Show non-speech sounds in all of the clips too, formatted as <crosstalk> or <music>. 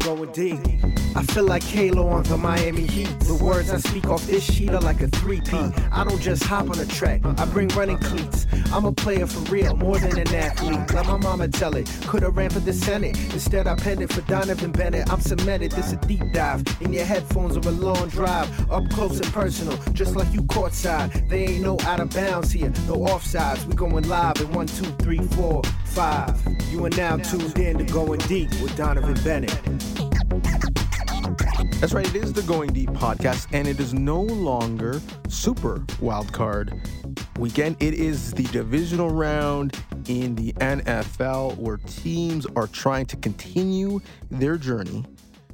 going deep. I feel like Halo on the Miami Heat. The words I speak off this sheet are like a 3P. I don't just hop on a track, I bring running cleats. I'm a player for real, more than an athlete. Let my mama tell it. Could've ran for the Senate. Instead, I penned it for Donnovan Bennett. I'm cemented, this a deep dive. In your headphones or a long drive. Up close and personal, just like you courtside. They ain't no out of bounds here, no offsides. We going live in one, two, three, four, five. You are now tuned in to Going Deep with Donnovan Bennett. That's right, it is the Going Deep podcast, and it is no longer Super Wildcard Weekend. It is the divisional round in the NFL where teams are trying to continue their journey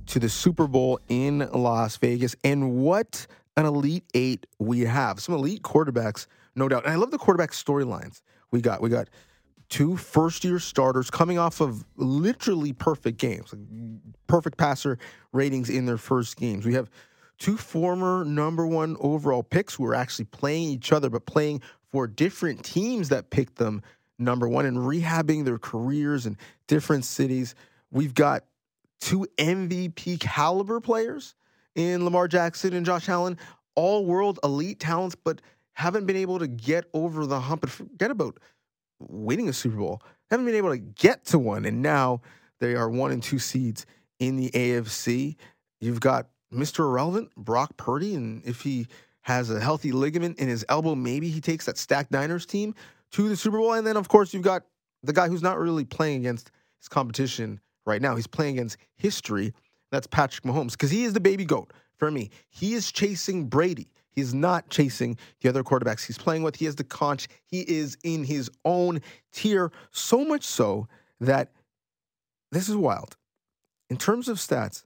to the Super Bowl in Las Vegas. And what an elite eight we have. Some elite quarterbacks, no doubt. And I love the quarterback storylines we got. We got two first year starters coming off of literally perfect games, perfect passer ratings in their first games. We have two former number one overall picks who are actually playing each other, but playing for different teams that picked them number one and rehabbing their careers in different cities. We've got two MVP caliber players in Lamar Jackson and Josh Allen, all world elite talents, but haven't been able to get over the hump and forget about winning a Super Bowl, haven't been able to get to one, and now they are one and two seeds in the AFC. You've got Mr. Irrelevant, Brock Purdy, and if he has a healthy ligament in his elbow, maybe he takes that stacked Niners team to the Super Bowl. And then, of course, you've got the guy who's not really playing against his competition right now. He's playing against history. That's Patrick Mahomes because he is the baby goat for me. He is chasing Brady. He's not chasing the other quarterbacks he's playing with. He has the conch. He is in his own tier, so much so that this is wild. In terms of stats,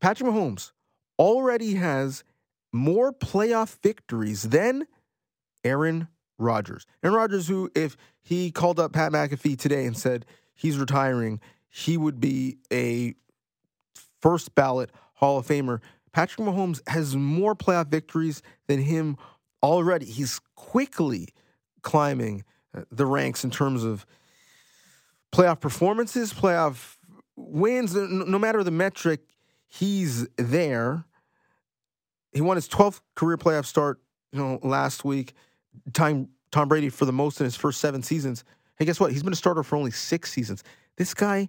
Patrick Mahomes already has more playoff victories than Aaron Rodgers. Aaron Rodgers, who, if he called up Pat McAfee today and said he's retiring, he would be a first ballot Hall of Famer. Patrick Mahomes has more playoff victories than him already. He's quickly climbing uh, the ranks in terms of playoff performances, playoff wins. No matter the metric, he's there. He won his 12th career playoff start, you know, last week. Time Tom Brady for the most in his first seven seasons. Hey, guess what? He's been a starter for only six seasons. This guy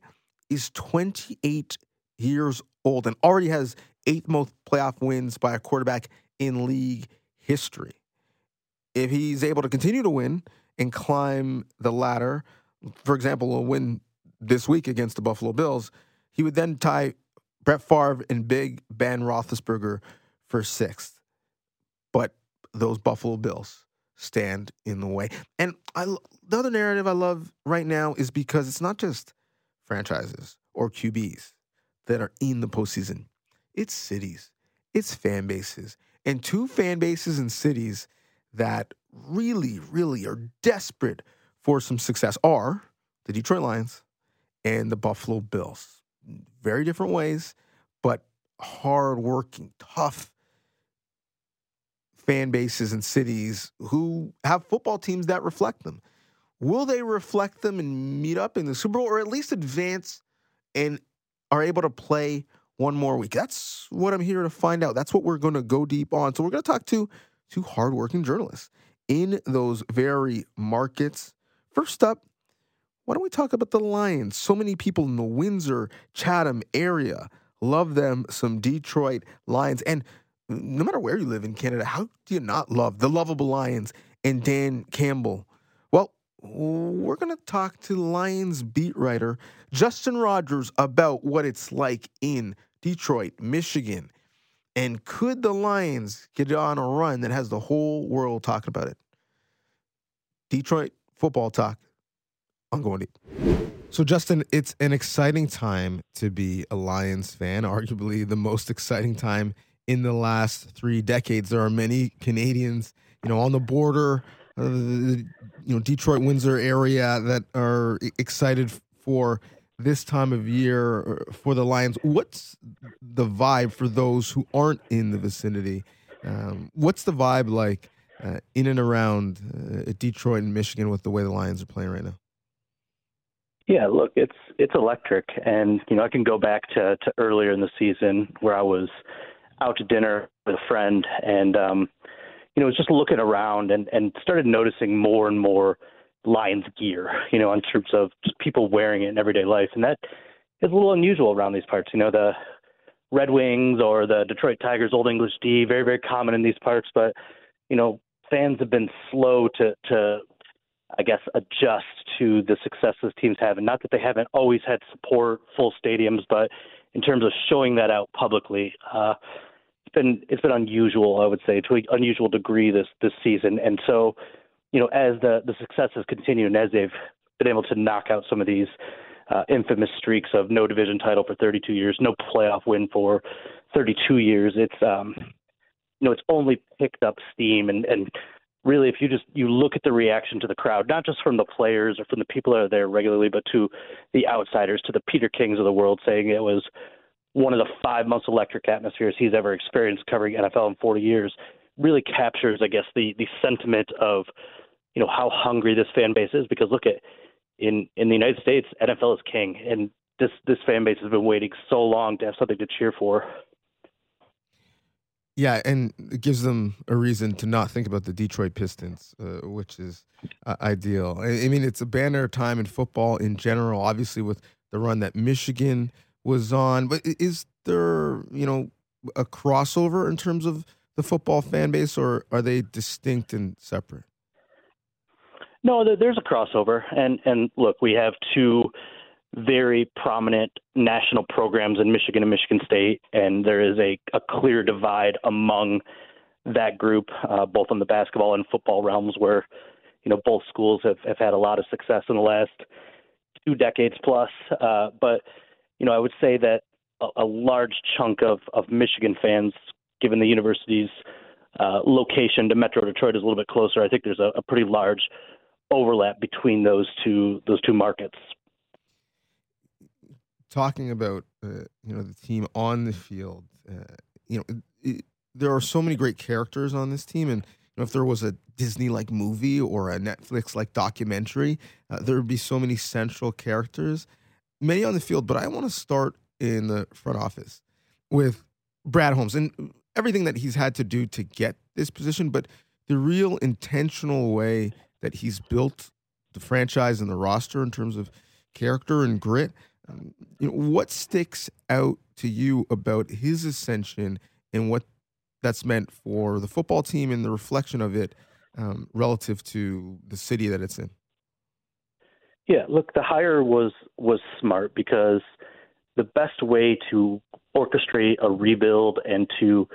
is 28 years old and already has eighth most playoff wins by a quarterback in league history. If he's able to continue to win and climb the ladder, for example, a win this week against the Buffalo Bills, he would then tie Brett Favre and Big Ben Roethlisberger for sixth. But those Buffalo Bills stand in the way. And I, the other narrative I love right now is because it's not just franchises or QBs that are in the postseason. It's cities, it's fan bases, and two fan bases and cities that really, really are desperate for some success are the Detroit Lions and the Buffalo Bills. Very different ways, but hardworking, tough fan bases and cities who have football teams that reflect them. Will they reflect them and meet up in the Super Bowl or at least advance and are able to play one more week? That's what I'm here to find out. That's what we're going to go deep on. So we're going to talk to two hardworking journalists in those very markets. First up, why don't we talk about the Lions? So many people in the Windsor, Chatham area love them some Detroit Lions. And no matter where you live in Canada, how do you not love the lovable Lions and Dan Campbell? Well, we're going to talk to Lions beat writer Justin Rogers about what it's like in Detroit, Michigan. And could the Lions get on a run that has the whole world talking about it? Detroit football talk. I'm going deep. So, Justin, it's an exciting time to be a Lions fan, arguably the most exciting time in the last three decades. There are many Canadians, you know, on the border, uh, you know, Detroit, Windsor area that are excited for this time of year uh, for the Lions. What's the vibe for those who aren't in the vicinity? Um, what's the vibe like uh, in and around uh, Detroit and Michigan with the way the Lions are playing right now? Yeah, look, it's it's electric, and you know I can go back to to earlier in the season where I was out to dinner with a friend, and um, you know was just looking around and and started noticing more and more Lions gear, you know, in terms of just people wearing it in everyday life, and that is a little unusual around these parts. You know, the Red Wings or the Detroit Tigers Old English D, very very common in these parks, but you know fans have been slow to to I guess, adjust to the successes teams have. And not that they haven't always had support, full stadiums, but in terms of showing that out publicly, uh, it's been it's been unusual, I would say, to an unusual degree this this season. And so, you know, as the the successes continue and as they've been able to knock out some of these uh, infamous streaks of no division title for 32 years, no playoff win for 32 years, it's um, you know, it's only picked up steam. And and really if you just you look at the reaction to the crowd not just from the players or from the people that are there regularly but to the outsiders to the peter kings of the world saying it was one of the five most electric atmospheres he's ever experienced covering nfl in 40 years really captures i guess the the sentiment of you know how hungry this fan base is because look at in in the united states nfl is king and this this fan base has been waiting so long to have something to cheer for yeah, and it gives them a reason to not think about the Detroit Pistons, uh, which is uh, ideal. I, I, mean, it's a banner time in football in general, obviously, with the run that Michigan was on. But is there, you know, a crossover in terms of the football fan base, or are they distinct and separate? No, there's a crossover, and and look, we have two very prominent national programs in Michigan and Michigan State, and there is a, a clear divide among that group, uh, both on the basketball and football realms, where you know both schools have, have had a lot of success in the last two decades plus. Uh, but you know, I would say that a, a large chunk of of Michigan fans, given the university's uh, location to Metro Detroit is a little bit closer. I think there's a, a pretty large overlap between those two those two markets talking about uh, you know the team on the field, uh, you know it, it, there are so many great characters on this team, and you know if there was a Disney like movie or a Netflix like documentary, uh, there would be so many central characters, many on the field. But I want to start in the front office with Brad Holmes and everything that he's had to do to get this position, but the real intentional way that he's built the franchise and the roster in terms of character and grit. Um, you know, what sticks out to you about his ascension and what that's meant for the football team and the reflection of it um, relative to the city that it's in? Yeah, look, the hire was was smart because the best way to orchestrate a rebuild and to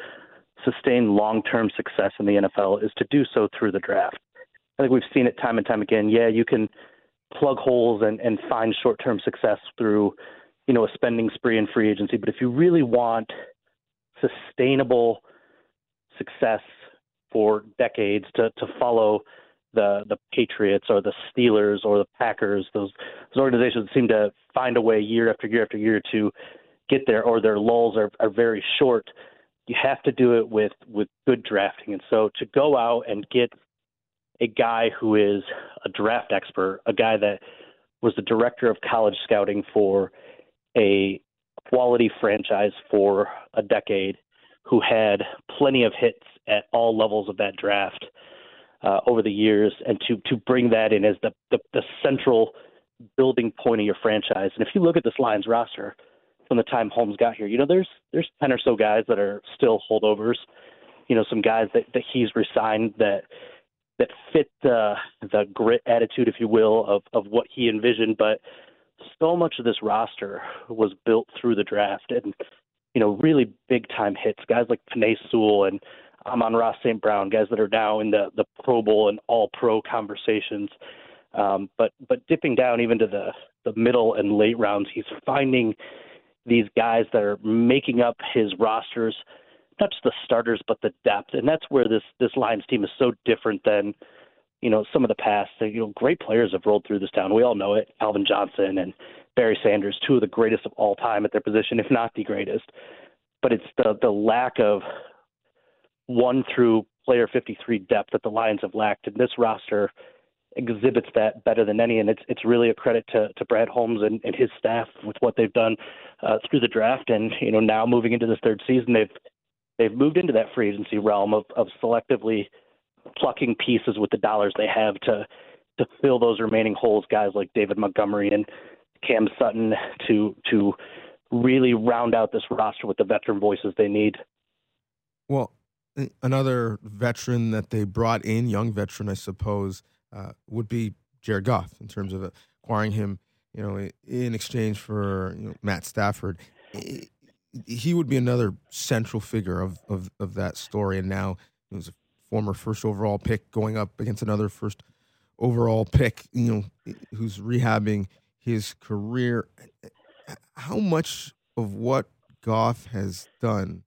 sustain long-term success in the NFL is to do so through the draft. I think we've seen it time and time again. Yeah, you can plug holes and, and find short term success through, you know, a spending spree in free agency. But if you really want sustainable success for decades to, to follow the the Patriots or the Steelers or the Packers, those those organizations seem to find a way year after year after year to get there or their lulls are, are very short. You have to do it with with good drafting. And so to go out and get a guy who is a draft expert, a guy that was the director of college scouting for a quality franchise for a decade, who had plenty of hits at all levels of that draft uh, over the years, and to to bring that in as the, the the central building point of your franchise. And if you look at this Lions roster from the time Holmes got here, you know there's there's ten or so guys that are still holdovers. You know, some guys that that he's resigned that that fit the the grit attitude, if you will, of of what he envisioned. But so much of this roster was built through the draft, and you know, really big time hits. Guys like Penei Sewell and Amon-Ra St. Brown, guys that are now in the the Pro Bowl and All Pro conversations. Um, but but dipping down even to the the middle and late rounds, he's finding these guys that are making up his rosters not just the starters but the depth, and that's where this this Lions team is so different than you know some of the past. You know, great players have rolled through this town. We all know it. Calvin Johnson and Barry Sanders, two of the greatest of all time at their position, if not the greatest. But it's the the lack of one through player 53 depth that the Lions have lacked, and this roster exhibits that better than any, and it's it's really a credit to, to Brad Holmes and, and his staff with what they've done uh, through the draft, and you know now moving into this third season, they've they've moved into that free agency realm of, of selectively plucking pieces with the dollars they have to to fill those remaining holes, guys like David Montgomery and Cam Sutton to to really round out this roster with the veteran voices they need. Well, another veteran that they brought in, young veteran, I suppose, uh, would be Jared Goff in terms of acquiring him, you know, in exchange for you know, Matt Stafford. He would be another central figure of, of, of that story. And now he was a former first overall pick going up against another first overall pick, you know, who's rehabbing his career. How much of what Goff has done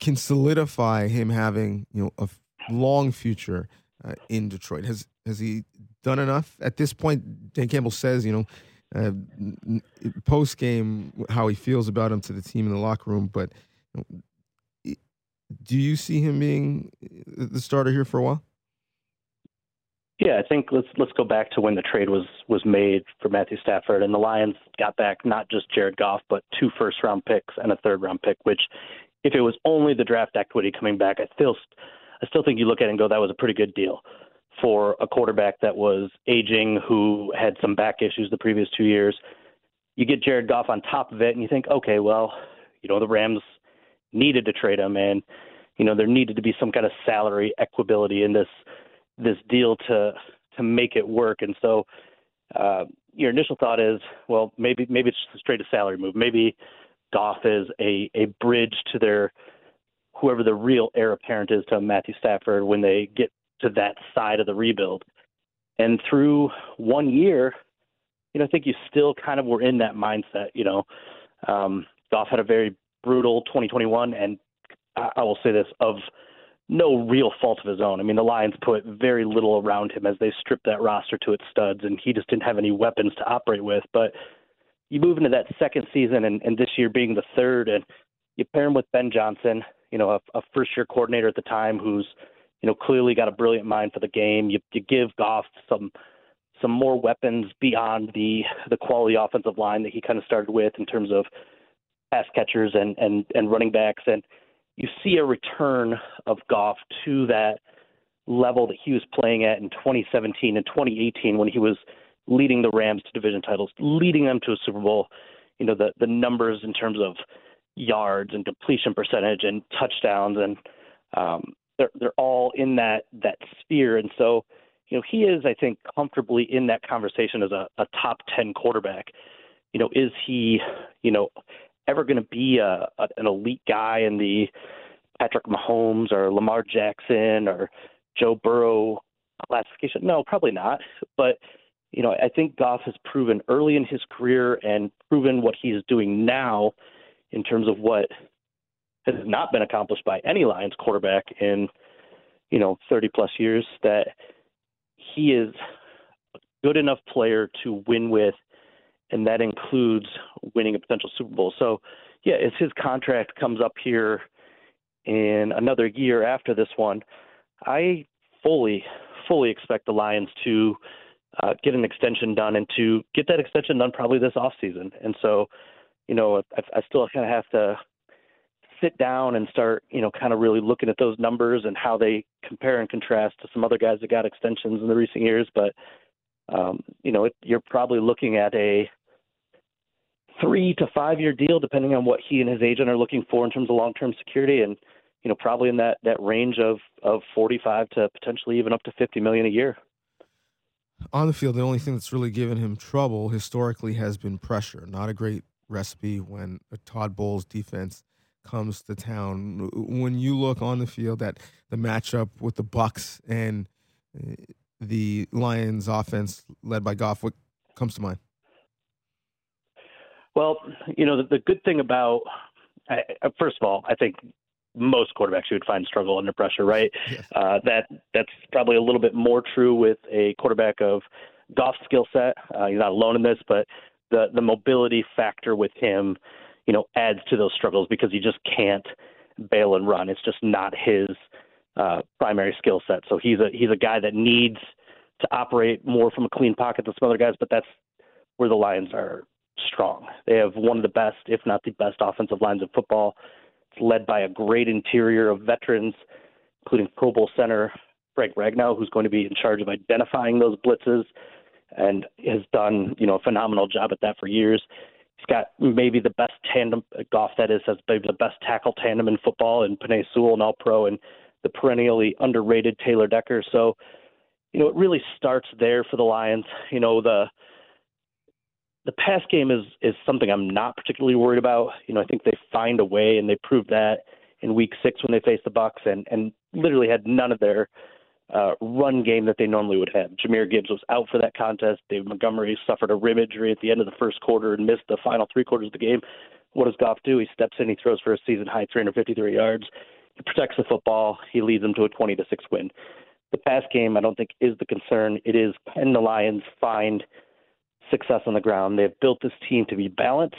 can solidify him having, you know, a long future uh, in Detroit? Has has he done enough at this point? Dan Campbell says, you know, uh, post game how he feels about him to the team in the locker room, but do you see him being the starter here for a while? Yeah, I think let's let's go back to when the trade was was made for Matthew Stafford, and the Lions got back not just Jared Goff, but two first round picks and a third round pick. Which, if it was only the draft equity coming back, I still I still think you look at it and go that was a pretty good deal for a quarterback that was aging, who had some back issues the previous two years. You get Jared Goff on top of it, and you think, okay, well, you know the Rams needed to trade him, and you know there needed to be some kind of salary equability in this this deal to to make it work. And so uh, your initial thought is, well, maybe maybe it's just a straight a salary move. Maybe Goff is a a bridge to their whoever the real heir apparent is to Matthew Stafford when they get to that side of the rebuild. And through one year, you know, I think you still kind of were in that mindset. You know, um, Goff had a very brutal 2021, and I, I will say this of no real fault of his own. I mean, the Lions put very little around him as they stripped that roster to its studs, and he just didn't have any weapons to operate with. But you move into that second season, and, and this year being the third, and you pair him with Ben Johnson, you know, a, a first-year coordinator at the time who's, you know, clearly got a brilliant mind for the game. You, you give Goff some some more weapons beyond the the quality offensive line that he kind of started with in terms of pass catchers and and and running backs and you see a return of Goff to that level that he was playing at in 2017 and 2018 when he was leading the Rams to division titles, leading them to a Super Bowl. You know, the the numbers in terms of yards and completion percentage and touchdowns and um, they're they're all in that that sphere. And so, you know, he is I think comfortably in that conversation as a, a top ten quarterback. You know, is he, you know, ever going to be a, a, an elite guy in the Patrick Mahomes or Lamar Jackson or Joe Burrow classification? No, probably not. But you know, I think Goff has proven early in his career and proven what he's doing now in terms of what has not been accomplished by any Lions quarterback in you know 30 plus years that he is a good enough player to win with and that includes winning a potential Super Bowl. So, yeah, as his contract comes up here in another year after this one, I fully, fully expect the Lions to uh, get an extension done and to get that extension done probably this off season. And so, you know, I, I still kind of have to sit down and start, you know, kind of really looking at those numbers and how they compare and contrast to some other guys that got extensions in the recent years. But um, you know, it, you're probably looking at a three to five year deal, depending on what he and his agent are looking for in terms of long term security, and you know, probably in that that range of of 45 to potentially even up to 50 million a year. On the field, the only thing that's really given him trouble historically has been pressure. Not a great recipe when a Todd Bowles defense comes to town. When you look on the field at the matchup with the Bucks and the Lions offense led by Goff, what comes to mind? Well, you know, the, the good thing about, I, first of all, I think most quarterbacks you would find struggle under pressure, right? Yes. Uh, that that's probably a little bit more true with a quarterback of Goff's skill set. Uh, he's not alone in this, but the the mobility factor with him, you know, adds to those struggles because he just can't bail and run. It's just not his uh, primary skill set. So he's a he's a guy that needs to operate more from a clean pocket than some other guys, but that's where the Lions are strong. They have one of the best, if not the best, offensive lines in football. It's led by a great interior of veterans, including Pro Bowl center Frank Ragnow, who's going to be in charge of identifying those blitzes and has done, you know, a phenomenal job at that for years. Got maybe the best tandem uh, Goff that is has maybe the best tackle tandem in football and Penei Sewell and All Pro and the perennially underrated Taylor Decker. So, you know, it really starts there for the Lions. You know, the the pass game is is something I'm not particularly worried about. You know, I think they find a way and they proved that in week six when they faced the Bucks and and literally had none of their uh, run game that they normally would have. Jahmyr Gibbs was out for that contest. David Montgomery suffered a rib injury at the end of the first quarter and missed the final three quarters of the game. What does Goff do? He steps in, he throws for a season high 353 yards. He protects the football. He leads them to a 20 to six win. The pass game, I don't think, is the concern. It is can the Lions find success on the ground? They've built this team to be balanced.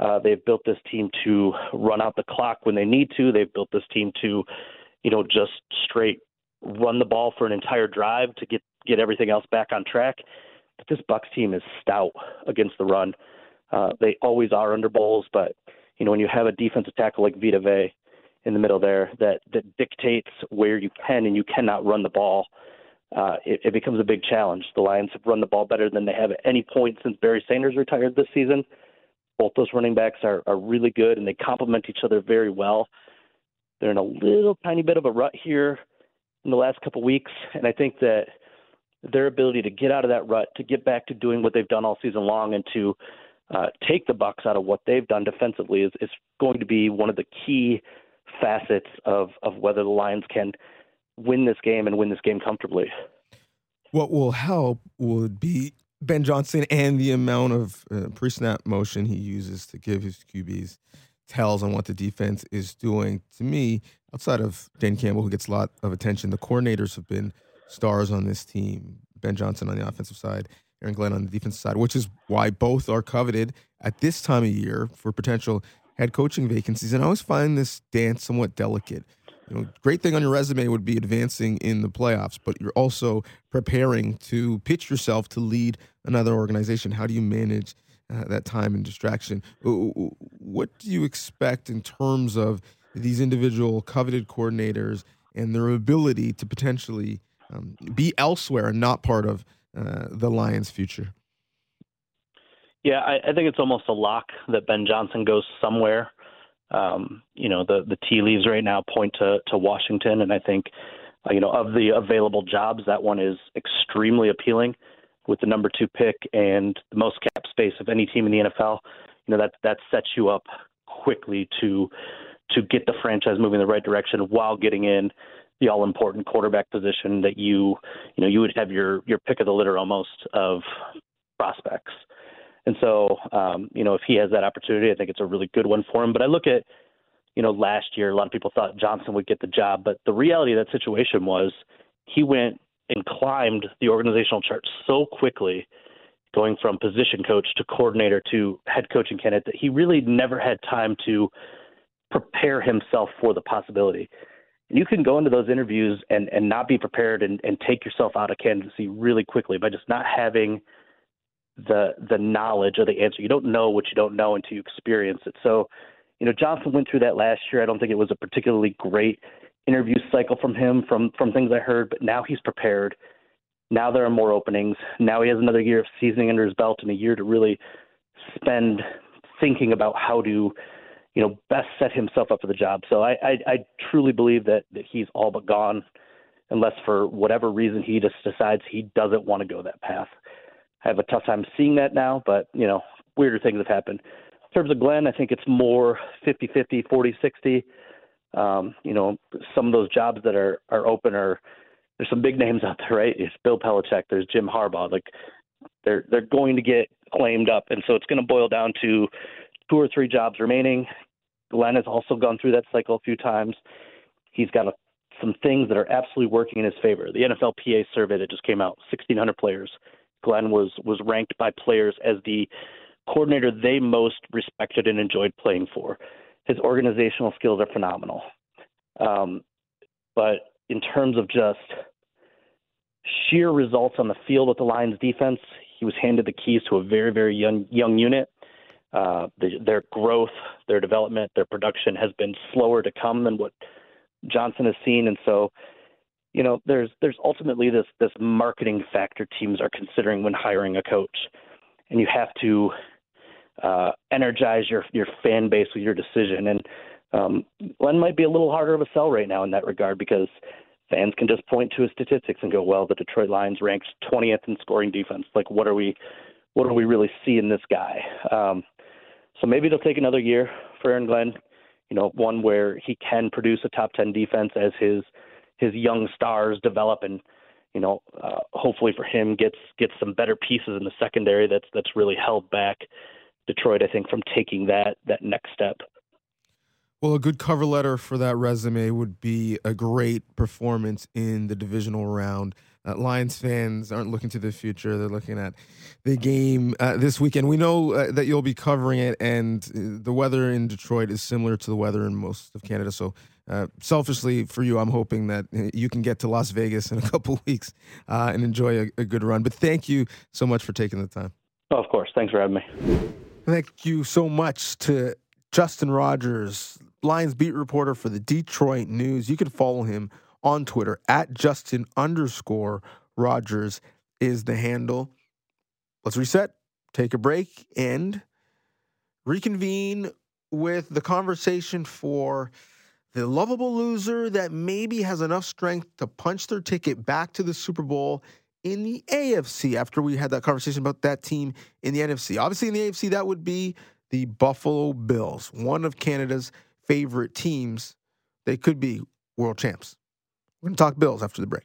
Uh, they've built this team to run out the clock when they need to. They've built this team to, you know, just straight run the ball for an entire drive to get get everything else back on track. But this Bucks team is stout against the run. Uh, they always are under Bowles, but you know when you have a defensive tackle like Vita Vea in the middle there that that dictates where you can and you cannot run the ball, uh, it, it becomes a big challenge. The Lions have run the ball better than they have at any point since Barry Sanders retired this season. Both those running backs are, are really good and they complement each other very well. They're in a little tiny bit of a rut here in the last couple of weeks, and I think that their ability to get out of that rut, to get back to doing what they've done all season long, and to uh, take the Bucks out of what they've done defensively is, is going to be one of the key facets of of whether the Lions can win this game and win this game comfortably. What will help would be Ben Johnson and the amount of uh, pre-snap motion he uses to give his QBs tells on what the defense is doing. To me, outside of Dan Campbell, who gets a lot of attention, the coordinators have been stars on this team. Ben Johnson on the offensive side, Aaron Glenn on the defensive side, which is why both are coveted at this time of year for potential head coaching vacancies. And I always find this dance somewhat delicate. You know, great thing on your resume would be advancing in the playoffs, but you're also preparing to pitch yourself to lead another organization. How do you manage uh, that time and distraction? What do you expect in terms of these individual coveted coordinators and their ability to potentially um, be elsewhere and not part of uh, the Lions' future? Yeah, I, I think it's almost a lock that Ben Johnson goes somewhere. Um, you know, the the tea leaves right now point to to Washington, and I think uh, you know of the available jobs, that one is extremely appealing with the number two pick and the most cap space of any team in the NFL. You know that that sets you up quickly to to get the franchise moving in the right direction while getting in the all important quarterback position that you you know you would have your your pick of the litter almost of prospects. And so, um, you know, if he has that opportunity, I think it's a really good one for him. But I look at, you know, last year, a lot of people thought Johnson would get the job, but the reality of that situation was he went and climbed the organizational chart so quickly, going from position coach to coordinator to head coaching candidate, that he really never had time to prepare himself for the possibility. You can go into those interviews and, and not be prepared and, and take yourself out of candidacy really quickly by just not having – the the knowledge or the answer. You don't know what you don't know until you experience it. So, you know, Johnson went through that last year. I don't think it was a particularly great interview cycle from him from from things I heard, but now he's prepared. Now there are more openings. Now he has another year of seasoning under his belt and a year to really spend thinking about how to, you know, best set himself up for the job. So I I, I truly believe that that he's all but gone, unless for whatever reason he just decides he doesn't want to go that path. I have a tough time seeing that now, but you know, weirder things have happened. In terms of Glenn, I think it's more 50-50, 40-60. Um, you know, some of those jobs that are are open are there's some big names out there, right? It's Bill Belichick, there's Jim Harbaugh. Like they're they're going to get claimed up, and so it's going to boil down to two or three jobs remaining. Glenn has also gone through that cycle a few times. He's got a, some things that are absolutely working in his favor. The NFLPA survey that just came out, 1,600 players Glenn was was ranked by players as the coordinator they most respected and enjoyed playing for. His organizational skills are phenomenal. Um, but in terms of just sheer results on the field with the Lions defense, he was handed the keys to a very, very young young unit. Uh, the, their growth, their development, their production has been slower to come than what Johnson has seen, and so you know there's there's ultimately this this marketing factor teams are considering when hiring a coach, and you have to uh, energize your your fan base with your decision. And um, Glenn might be a little harder of a sell right now in that regard because fans can just point to his statistics and go, well, the Detroit Lions ranks 20th in scoring defense. Like, what are we, what do we really see in this guy? Um, so maybe it'll take another year for Aaron Glenn. You know, one where he can produce a top 10 defense as his his young stars develop and you know, uh, hopefully for him gets gets some better pieces in the secondary that's that's really held back Detroit, I think, from taking that that next step. Well, a good cover letter for that resume would be a great performance in the divisional round. Uh, Lions fans aren't looking to the future; they're looking at the game uh, this weekend. We know uh, that you'll be covering it, and uh, the weather in Detroit is similar to the weather in most of Canada. So, uh, selfishly for you, I'm hoping that uh, you can get to Las Vegas in a <laughs> couple weeks and enjoy a, a good run. But thank you so much for taking the time. Oh, of course, thanks for having me. Thank you so much to Justin Rogers, Lions beat reporter for the Detroit News. You can follow him on Twitter at Justin underscore Rogers is the handle. Let's reset, take a break, and reconvene with the conversation for the lovable loser that maybe has enough strength to punch their ticket back to the Super Bowl in the AFC after we had that conversation about that team in the NFC. Obviously, in the AFC, that would be the Buffalo Bills, one of Canada's favorite teams. They could be world champs. We're going to talk Bills after the break.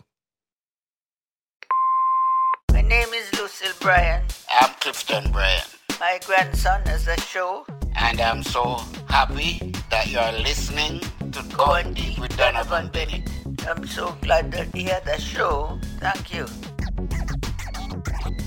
My name is Lucille Bryan. I'm Clifton Bryan. My grandson has a show. And I'm so happy that you're listening to Going Deep with Donnovan Bennett. I'm so glad that he had a show. Thank you.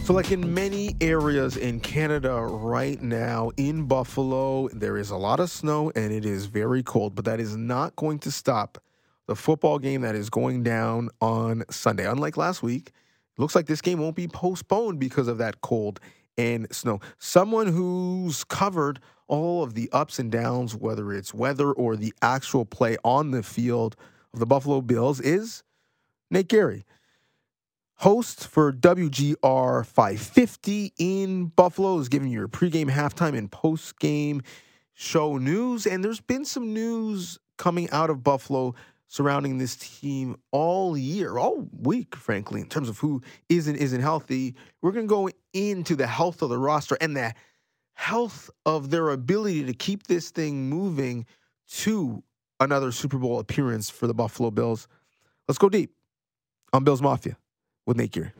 So, like in many areas in Canada right now, in Buffalo, there is a lot of snow and it is very cold, but that is not going to stop the football game that is going down on Sunday. Unlike last week, looks like this game won't be postponed because of that cold and snow. Someone who's covered all of the ups and downs, whether it's weather or the actual play on the field of the Buffalo Bills, is Nate Geary host for WGR 550 in Buffalo, is giving you your pregame, halftime, and postgame show news. And there's been some news coming out of Buffalo surrounding this team all year, all week, frankly, in terms of who is and isn't healthy. We're going to go into the health of the roster and the health of their ability to keep this thing moving to another Super Bowl appearance for the Buffalo Bills. Let's go deep on Bills Mafia with Nate Geary.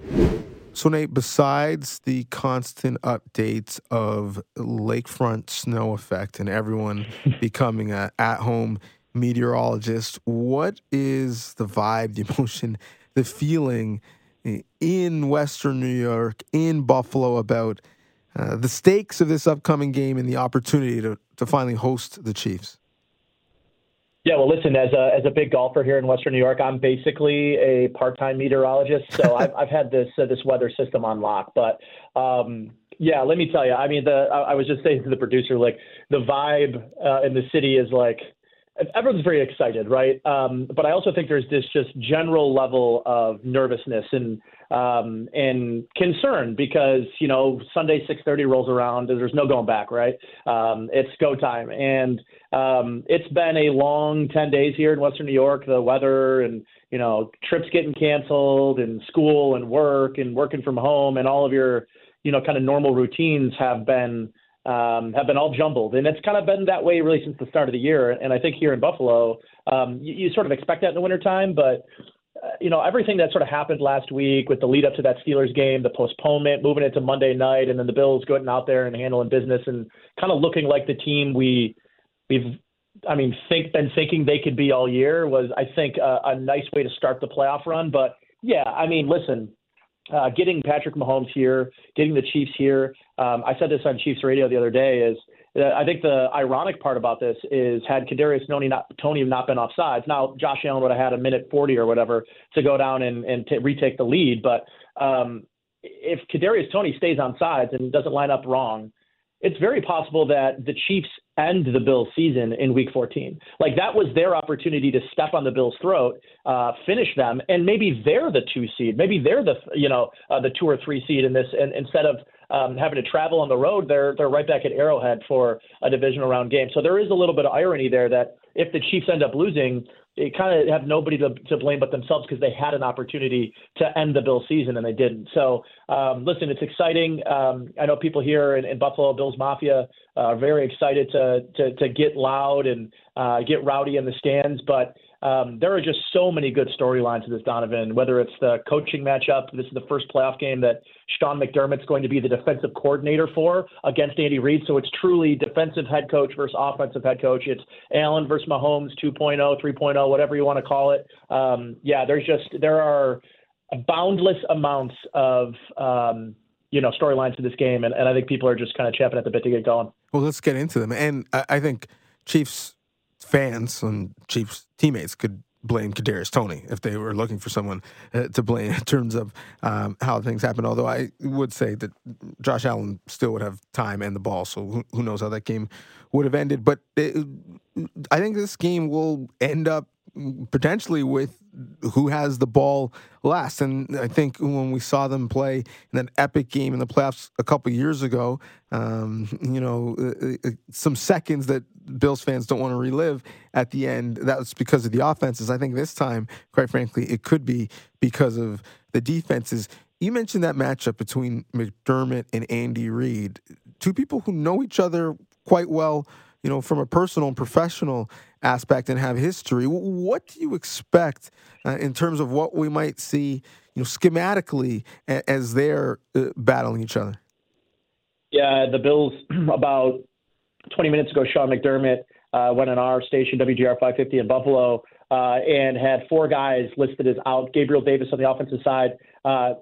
So, Nate, besides the constant updates of lakefront snow effect and everyone becoming an at home meteorologist, what is the vibe, the <laughs> emotion, the feeling in Western New York, in Buffalo about uh, the stakes of this upcoming game and the opportunity to, to finally host the Chiefs? Yeah, well, listen, as a as a big golfer here in Western New York, I'm basically a part-time meteorologist, so I've I've had this uh, this weather system on lock. But um, yeah, let me tell you, I mean, the I, I was just saying to the producer, like the vibe uh, in the city is like everyone's very excited, right? Um, but I also think there's this just general level of nervousness and um, and concern because you know Sunday 6:30 rolls around, there's no going back, right? Um, it's go time, and um, it's been a long 10 days here in Western New York. The weather and you know trips getting canceled, and school and work and working from home, and all of your you know kind of normal routines have been um, have been all jumbled. And it's kind of been that way really since the start of the year. And I think here in Buffalo, um, you, you, sort of expect that in the wintertime, but uh, you know, everything that sort of happened last week with the lead up to that Steelers game, the postponement, moving it to Monday night, and then the Bills going out there and handling business and kind of looking like the team we we've I mean think been thinking they could be all year was I think a, a nice way to start the playoff run. But yeah, I mean, listen, uh, getting Patrick Mahomes here, getting the Chiefs here. Um, I said this on Chiefs radio the other day. Is I think the ironic part about this is had Kadarius Toney not, Toney not been offsides, now Josh Allen would have had a minute 40 or whatever to go down and, and t- retake the lead. But um, if Kadarius Toney stays on sides and doesn't line up wrong, it's very possible that the Chiefs end the Bills season in Week 14. Like that was their opportunity to step on the Bills' throat, uh, finish them, and maybe they're the two seed, maybe they're the you know uh, the two or three seed in this, and instead of um, having to travel on the road, they're they're right back at Arrowhead for a divisional round game. So there is a little bit of irony there that if the Chiefs end up losing, they kind of have nobody to, to blame but themselves because they had an opportunity to end the Bill season and they didn't. So um, listen, it's exciting. Um, I know people here in, in Buffalo Bills Mafia are very excited to to, to get loud and uh, get rowdy in the stands, but um, there are just so many good storylines to this, Donnovan. Whether it's the coaching matchup, this is the first playoff game that Sean McDermott's going to be the defensive coordinator for against Andy Reid. So it's truly defensive head coach versus offensive head coach. It's Allen versus Mahomes 2.0, 3.0, whatever you want to call it. Um, yeah, there's just there are boundless amounts of um, you know storylines to this game, and, and I think people are just kind of champing at the bit to get going. Well, let's get into them, and I, I think Chiefs fans and Chiefs teammates could blame Kadarius Toney if they were looking for someone uh, to blame in terms of um, how things happen. Although I would say that Josh Allen still would have time and the ball, so who, who knows how that game would have ended. But it, I think this game will end up potentially with who has the ball last. And I think when we saw them play in that epic game in the playoffs a couple years ago, um, you know, uh, uh, some seconds that Bills fans don't want to relive at the end, that's because of the offenses. I think this time, quite frankly, it could be because of the defenses. You mentioned that matchup between McDermott and Andy Reid, two people who know each other quite well you know, from a personal and professional aspect and have history. What do you expect uh, in terms of what we might see, you know, schematically as they're uh, battling each other? Yeah, the Bills <clears throat> about 20 minutes ago, Sean McDermott uh, went on our station, WGR 550 in Buffalo, uh, and had four guys listed as out. Gabriel Davis on the offensive side, uh,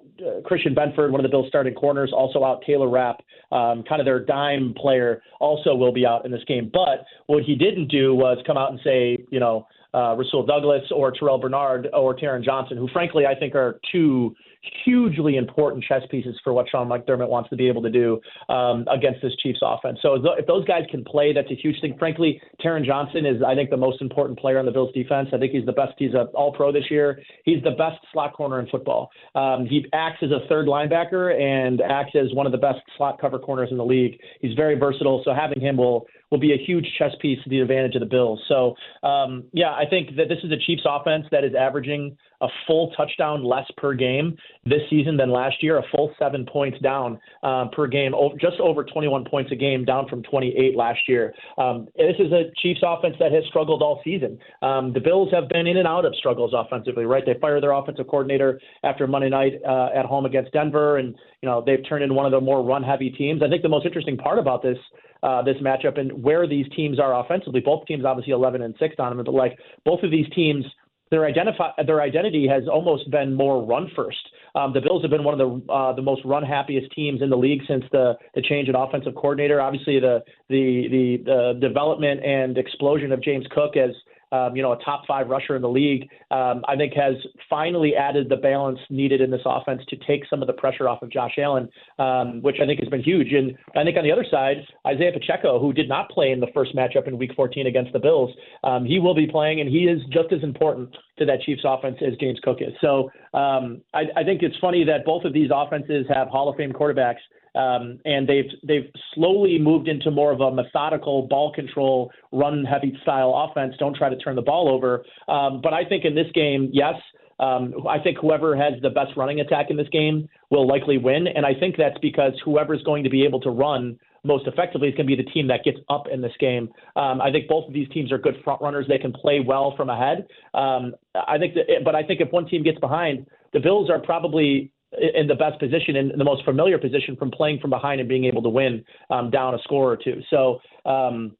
Christian Benford, one of the Bills' starting corners, also out. Taylor Rapp, um, kind of their dime player, also will be out in this game. But what he didn't do was come out and say, you know, uh, Rasul Douglas or Terrell Bernard or Taron Johnson, who frankly I think are two hugely important chess pieces for what Sean McDermott wants to be able to do um, against this Chiefs offense. So if those guys can play, that's a huge thing. Frankly, Taron Johnson is, I think, the most important player on the Bills defense. I think he's the best. He's an All Pro this year. He's the best slot corner in football. Um, he acts as a third linebacker and acts as one of the best slot cover corners in the league. He's very versatile. So having him will will be a huge chess piece to the advantage of the Bills. So, um, yeah, I think that this is a Chiefs offense that is averaging a full touchdown less per game this season than last year, a full seven points down uh, per game, just over 21 points a game, down from 28 last year. Um, this is a Chiefs offense that has struggled all season. Um, the Bills have been in and out of struggles offensively, right? They fired their offensive coordinator after Monday night uh, at home against Denver, and you know they've turned into one of the more run-heavy teams. I think the most interesting part about this uh, this matchup and where these teams are offensively. Both teams obviously 11 and six on them, but like both of these teams their identify their identity has almost been more run first. Um, the Bills have been one of the uh, the most run happiest teams in the league since the the change in offensive coordinator. Obviously, the the the, the development and explosion of James Cook as um, you know, a top five rusher in the league, um, I think has finally added the balance needed in this offense to take some of the pressure off of Josh Allen, um, which I think has been huge. And I think on the other side, Isaiah Pacheco, who did not play in the first matchup in Week 14 against the Bills, um, he will be playing, and he is just as important to that Chiefs offense as James Cook is. So um, I, I think it's funny that both of these offenses have Hall of Fame quarterbacks um, and they've they've slowly moved into more of a methodical ball control, run heavy style offense. Don't try to turn the ball over. Um, but I think in this game, yes, um, I think whoever has the best running attack in this game will likely win, and I think that's because whoever's going to be able to run most effectively is going to be the team that gets up in this game. Um, I think both of these teams are good front runners. They can play well from ahead. Um, I think that, but I think if one team gets behind, the Bills are probably in the best position and the most familiar position from playing from behind and being able to win um, down a score or two. So, um,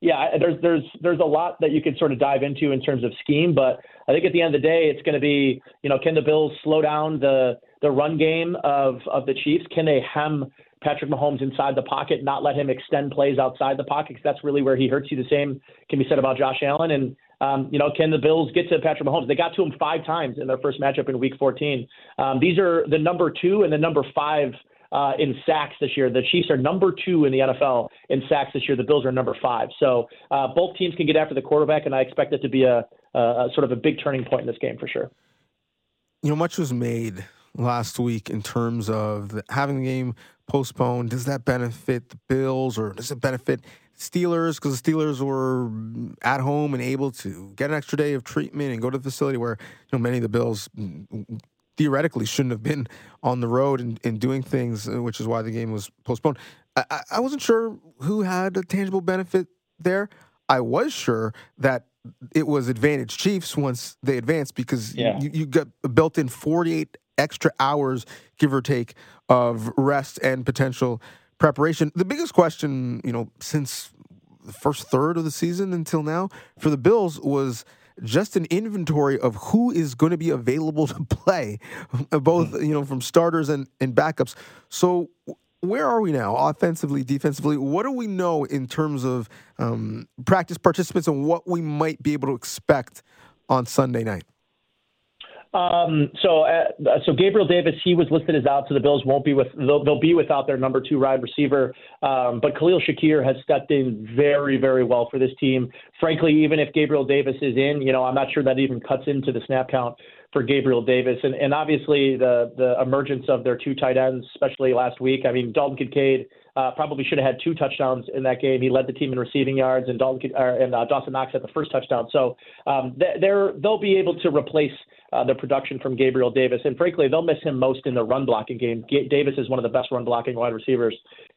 yeah, there's there's there's a lot that you can sort of dive into in terms of scheme, but I think at the end of the day, it's going to be you know can the Bills slow down the the run game of of the Chiefs? Can they hem Patrick Mahomes inside the pocket, not let him extend plays outside the pocket because that's really where he hurts you. The same can be said about Josh Allen. And um, you know, can the Bills get to Patrick Mahomes? They got to him five times in their first matchup in Week 14. Um, these are the number two and the number five uh, in sacks this year. The Chiefs are number two in the NFL in sacks this year. The Bills are number five. So uh, both teams can get after the quarterback, and I expect it to be a, a, a sort of a big turning point in this game for sure. You know, much was made last week in terms of having the game postponed. Does that benefit the Bills or does it benefit Steelers because the Steelers were at home and able to get an extra day of treatment and go to the facility where you know many of the Bills mm, mm, mm, theoretically shouldn't have been on the road and, and doing things, uh, which is why the game was postponed. I, I wasn't sure who had a tangible benefit there. I was sure that it was advantage Chiefs once they advanced because yeah. you, you got built in 48 extra hours, give or take, of rest and potential preparation. The biggest question, you know, since the first third of the season until now for the Bills was just an inventory of who is going to be available <laughs> to play, both you know from starters and, and backups. So where are we now, offensively, defensively? What do we know in terms of um, practice participants and what we might be able to expect on Sunday night? Um, so, uh, so Gabriel Davis, he was listed as out, so the Bills won't be with. They'll, they'll be without their number two wide receiver. Um, but Khalil Shakir has stepped in very, very well for this team. Frankly, even if Gabriel Davis is in, you know, I'm not sure that even cuts into the snap count for Gabriel Davis. And, and obviously, the the emergence of their two tight ends, especially last week. I mean, Dalton Kincaid uh, probably should have had two touchdowns in that game. He led the team in receiving yards, and Dalton uh, and uh, Dawson Knox had the first touchdown. So um, they're they'll be able to replace uh, the production from Gabriel Davis. And frankly, they'll miss him most in the run blocking game. G- Davis is one of the best run blocking wide receivers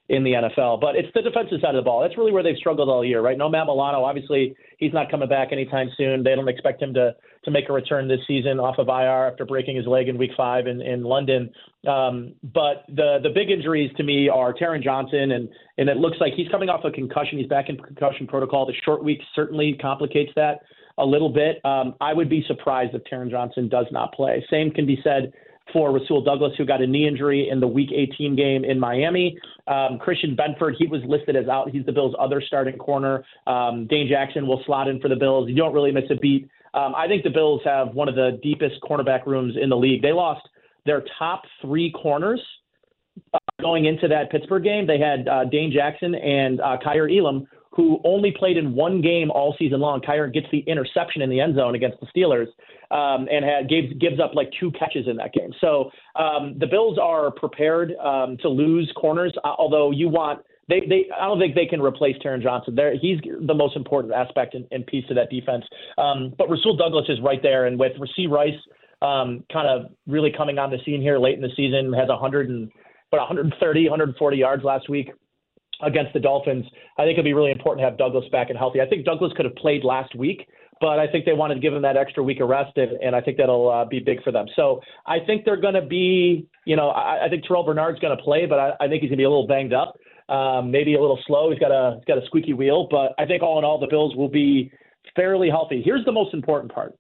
in the NFL. But it's the defensive side of the ball. That's really where they've struggled all year, right? No Matt Milano. Obviously, he's not coming back anytime soon. They don't expect him to to make a return this season off of IR after breaking his leg in Week Five in in London. Um, but the the big injuries to me are Taron Johnson, and and it looks like he's coming off a concussion. He's back in concussion protocol. The short week certainly complicates that a little bit. Um, I would be surprised if Taron Johnson does not play. Same can be said for Rasul Douglas, who got a knee injury in the Week 18 game in Miami. Um, Christian Benford, he was listed as out. He's the Bills' other starting corner. Um, Dane Jackson will slot in for the Bills. You don't really miss a beat. Um, I think the Bills have one of the deepest cornerback rooms in the league. They lost their top three corners uh, going into that Pittsburgh game. They had uh, Dane Jackson and uh, Kaiir Elam, who only played in one game all season long. Kaiir gets the interception in the end zone against the Steelers um, and had, gives, gives up like two catches in that game. So um, the Bills are prepared um, to lose corners, uh, although you want. They, they, I don't think they can replace Taron Johnson. There, he's the most important aspect and, and piece of that defense. Um, but Rasul Douglas is right there, and with Rashee Rice um, kind of really coming on the scene here late in the season, has 100 and but 130, 140 yards last week against the Dolphins. I think it'd be really important to have Douglas back and healthy. I think Douglas could have played last week, but I think they wanted to give him that extra week of rest, and, and I think that'll uh, be big for them. So I think they're going to be, you know, I, I think Terrel Bernard's going to play, but I, I think he's going to be a little banged up, um, maybe a little slow. He's got a he's got a squeaky wheel, but I think all in all, the Bills will be fairly healthy. Here's the most important part.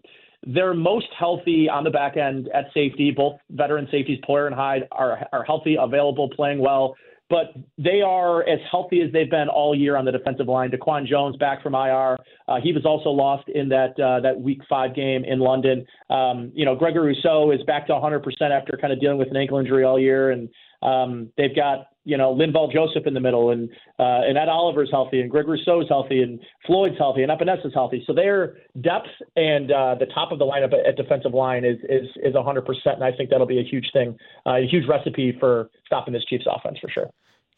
They're most healthy on the back end at safety. Both veteran safeties, Poyer and Hyde, are, are healthy, available, playing well but they are as healthy as they've been all year on the defensive line. Daquan Jones back from IR. Uh, he was also lost in that uh, that Week Five game in London. Um, you know, Gregory Rousseau is back to 100% after kind of dealing with an ankle injury all year, and um, they've got you know Linval Joseph in the middle, and uh, and Ed Oliver's healthy, and Greg Rousseau is healthy, and Floyd's healthy, and Epenesa is healthy. So their depth and uh, the top of the lineup at, defensive line is is is 100%, and I think that'll be a huge thing, uh, a huge recipe for stopping this Chiefs offense for sure.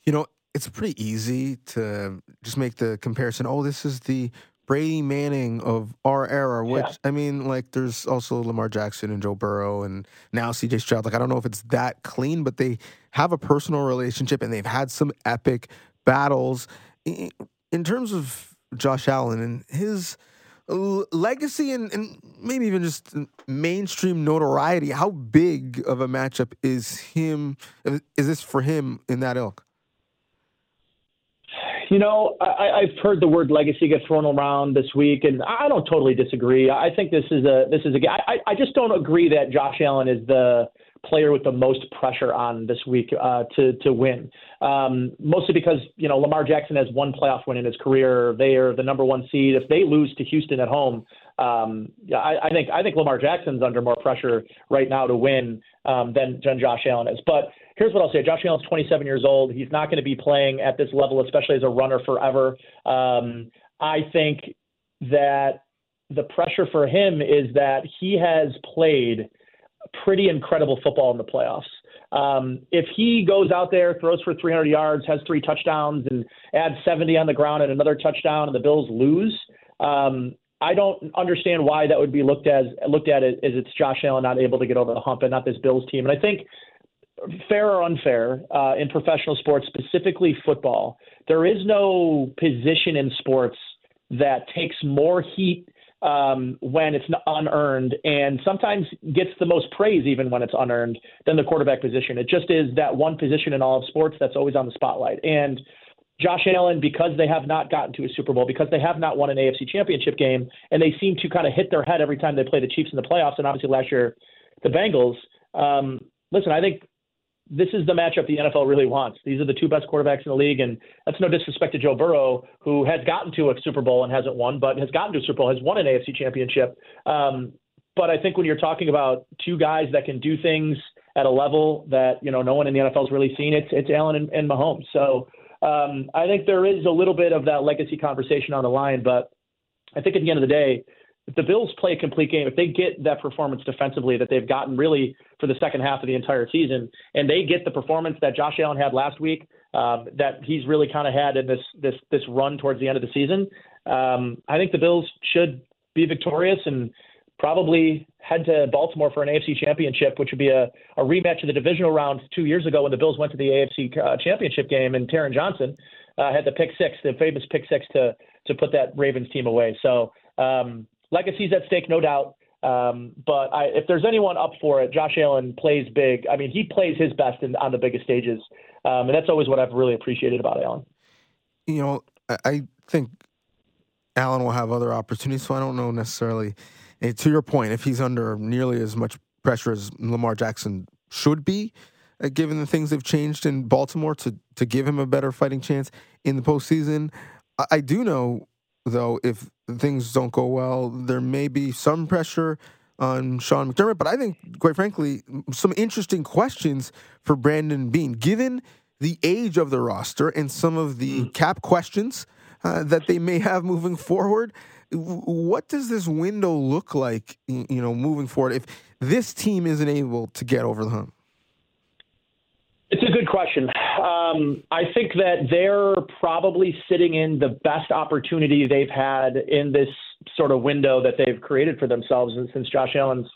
You know, it's pretty easy to just make the comparison. Oh, this is the Brady Manning of our era, which yeah. I mean, like there's also Lamar Jackson and Joe Burrow and now CJ Stroud. Like I don't know if it's that clean, but they have a personal relationship and they've had some epic battles. In terms of Josh Allen and his legacy and, and maybe even just mainstream notoriety, how big of a matchup is him? Is this for him in that ilk? You know, I, I've heard the word legacy get thrown around this week, and I don't totally disagree. I think this is a this is a. I, I just don't agree that Josh Allen is the player with the most pressure on this week uh, to to win. Um, mostly because you know Lamar Jackson has one playoff win in his career. They are the number one seed. If they lose to Houston at home, um, I, I think I think Lamar Jackson's under more pressure right now to win um, than than Josh Allen is. But here's what I'll say: Josh Allen's 27 years old. He's not going to be playing at this level, especially as a runner, forever. Um, I think that the pressure for him is that he has played pretty incredible football in the playoffs. Um, if he goes out there, throws for 300 yards, has three touchdowns, and adds 70 on the ground and another touchdown, and the Bills lose, um, I don't understand why that would be looked as looked at as it's Josh Allen not able to get over the hump and not this Bills team. And I think fair or unfair uh, in professional sports, specifically football, there is no position in sports that takes more heat um, when it's unearned and sometimes gets the most praise even when it's unearned than the quarterback position. It just is that one position in all of sports that's always on the spotlight. And Josh Allen, because they have not gotten to a Super Bowl, because they have not won an AFC championship game, and they seem to kind of hit their head every time they play the Chiefs in the playoffs, and obviously last year, the Bengals. Um, listen, I think this is the matchup the NFL really wants. These are the two best quarterbacks in the league, and that's no disrespect to Joe Burrow, who has gotten to a Super Bowl and hasn't won, but has gotten to a Super Bowl, has won an AFC championship. Um, but I think when you're talking about two guys that can do things at a level that you know no one in the NFL has really seen, it's it's Allen and, and Mahomes. So um, I think there is a little bit of that legacy conversation on the line, but I think at the end of the day, the Bills play a complete game, if they get that performance defensively that they've gotten really for the second half of the entire season, and they get the performance that Josh Allen had last week, um, that he's really kind of had in this this this run towards the end of the season, um, I think the Bills should be victorious and probably head to Baltimore for an AFC championship, which would be a, a rematch of the divisional round two years ago when the Bills went to the AFC uh, championship game and Taron Johnson uh, had the pick six, the famous pick six to to put that Ravens team away. So um, legacy's at stake, no doubt. Um, but I, if there's anyone up for it, Josh Allen plays big. I mean, he plays his best in, on the biggest stages, um, and that's always what I've really appreciated about Allen. You know, I think Allen will have other opportunities, so I don't know necessarily. To your point, if he's under nearly as much pressure as Lamar Jackson should be, uh, given the things they've changed in Baltimore to to give him a better fighting chance in the postseason, I, I do know though, if things don't go well, there may be some pressure on Sean McDermott. But I think, quite frankly, some interesting questions for Brandon Beane, given the age of the roster and some of the mm. cap questions uh, that they may have moving forward. What does this window look like, you know, moving forward if this team isn't able to get over the hump? It's a good question. Um, I think that they're probably sitting in the best opportunity they've had in this sort of window that they've created for themselves since Josh Allen's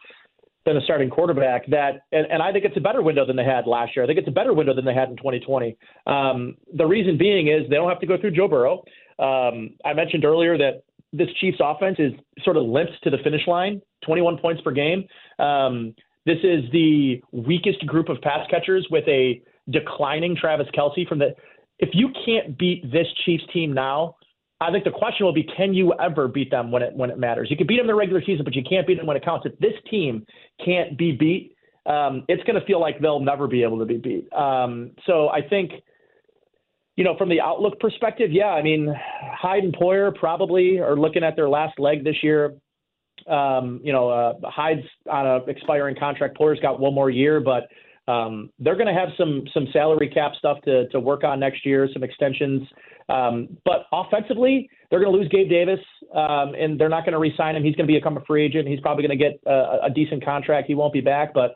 been a starting quarterback. That and, and I think it's a better window than they had last year. I think it's a better window than they had in 2020. Um, the reason being is they don't have to go through Joe Burrow. Um, I mentioned earlier that this Chiefs offense is sort of limps to the finish line, 21 points per game. Um, this is the weakest group of pass catchers with a declining Travis Kelce from the. If you can't beat this Chiefs team now, I think the question will be, can you ever beat them when it when it matters? You can beat them in the regular season, but you can't beat them when it counts. If this team can't be beat, um, it's going to feel like they'll never be able to be beat. Um, so I think, you know, from the outlook perspective, yeah, I mean, Hyde and Poyer probably are looking at their last leg this year. Um, you know, uh, Hyde's on an expiring contract. Poyer's got one more year, but um, they're going to have some some salary cap stuff to to work on next year, some extensions. Um, but offensively, they're going to lose Gabe Davis, um, and they're not going to re-sign him. He's going to become a free agent. He's probably going to get a, a decent contract. He won't be back, but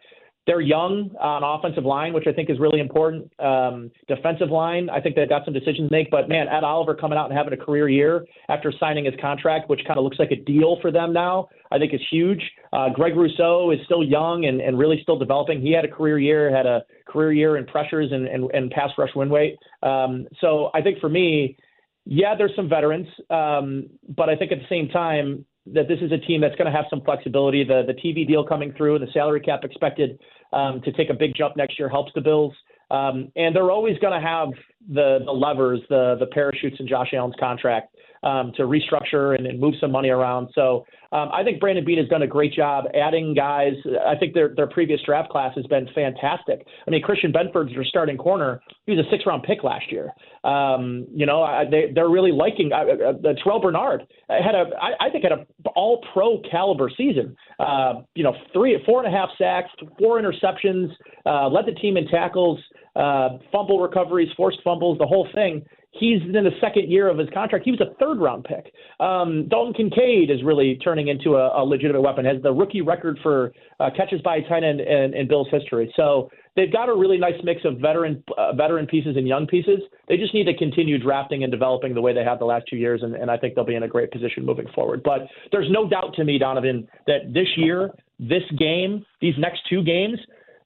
they're young on offensive line, which I think is really important. Um, defensive line, I think they've got some decisions to make. But man, Ed Oliver coming out and having a career year after signing his contract, which kind of looks like a deal for them now, I think is huge. Uh, Greg Rousseau is still young and, and really still developing. He had a career year, had a career year in pressures and, and, and pass rush win weight. Um, so I think for me, yeah, there's some veterans, um, but I think at the same time, that this is a team that's going to have some flexibility. The the TV deal coming through, and the salary cap expected um, to take a big jump next year helps the Bills. Um, and they're always going to have the the levers, the the parachutes in Josh Allen's contract um, to restructure and, and, move some money around. So um, I think Brandon Beane has done a great job adding guys. I think their their previous draft class has been fantastic. I mean, Christian Benford's their starting corner. He was a six round pick last year. Um, you know, I, they they're really liking uh, uh, Terrel Bernard had a I, I think had a all pro caliber season. Uh, you know, three four and a half sacks, four interceptions, uh, led the team in tackles. Uh, fumble recoveries, forced fumbles, the whole thing. He's in the second year of his contract. He was a third round pick. Um, Dalton Kincaid is really turning into a, a legitimate weapon, has the rookie record for uh, catches by a tight end in, in Bill's history. So they've got a really nice mix of veteran uh, veteran pieces and young pieces. They just need to continue drafting and developing the way they have the last two years, and, and I think they'll be in a great position moving forward. But there's no doubt to me, Donnovan, that this year, this game, these next two games,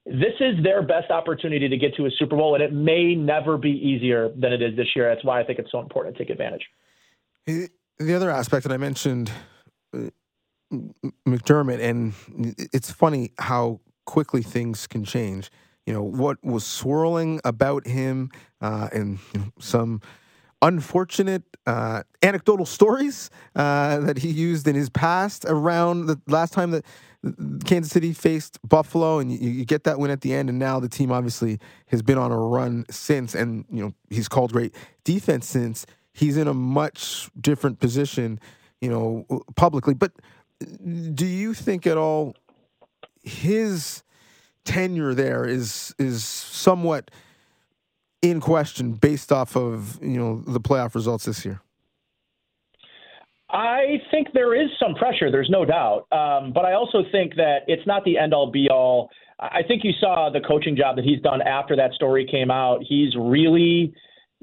this is their best opportunity to get to a Super Bowl, and it may never be easier than it is this year. That's why I think it's so important to take advantage. The other aspect that I mentioned, uh, McDermott, and it's funny how quickly things can change. You know what was swirling about him, uh, and you know, some unfortunate uh, anecdotal stories uh, that he used in his past around the last time that Kansas City faced Buffalo, and you, you, get that win at the end. And now the team obviously has been on a run since, and you know he's called great defense since. He's in a much different position, you know, publicly. But do you think at all his tenure there is is somewhat in question based off of you know the playoff results this year? I think there is some pressure. There's no doubt, um, but I also think that it's not the end all be all. I think you saw the coaching job that he's done after that story came out. He's really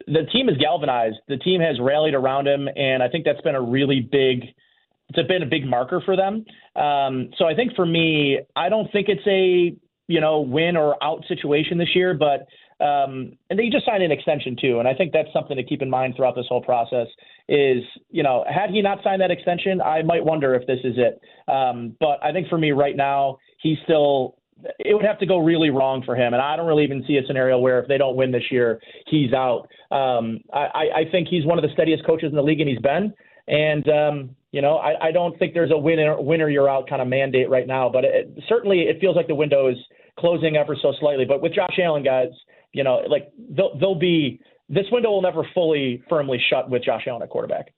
the team is galvanized. The team has rallied around him, and I think that's been a really big. It's been a big marker for them. Um, so I think for me, I don't think it's a you know win or out situation this year, but um, and they just signed an extension too, and I think that's something to keep in mind throughout this whole process. Is you know, had he not signed that extension, I might wonder if this is it. Um, but I think for me right now, he's still. It would have to go really wrong for him, and I don't really even see a scenario where if they don't win this year, he's out. Um, I, I think he's one of the steadiest coaches in the league, and he's been. And um, you know, I, I don't think there's a winner winner you're out kind of mandate right now, but it, certainly it feels like the window is closing ever so slightly. But with Josh Allen, guys, you know, like they'll, they'll be this window will never fully firmly shut with Josh Allen at quarterback.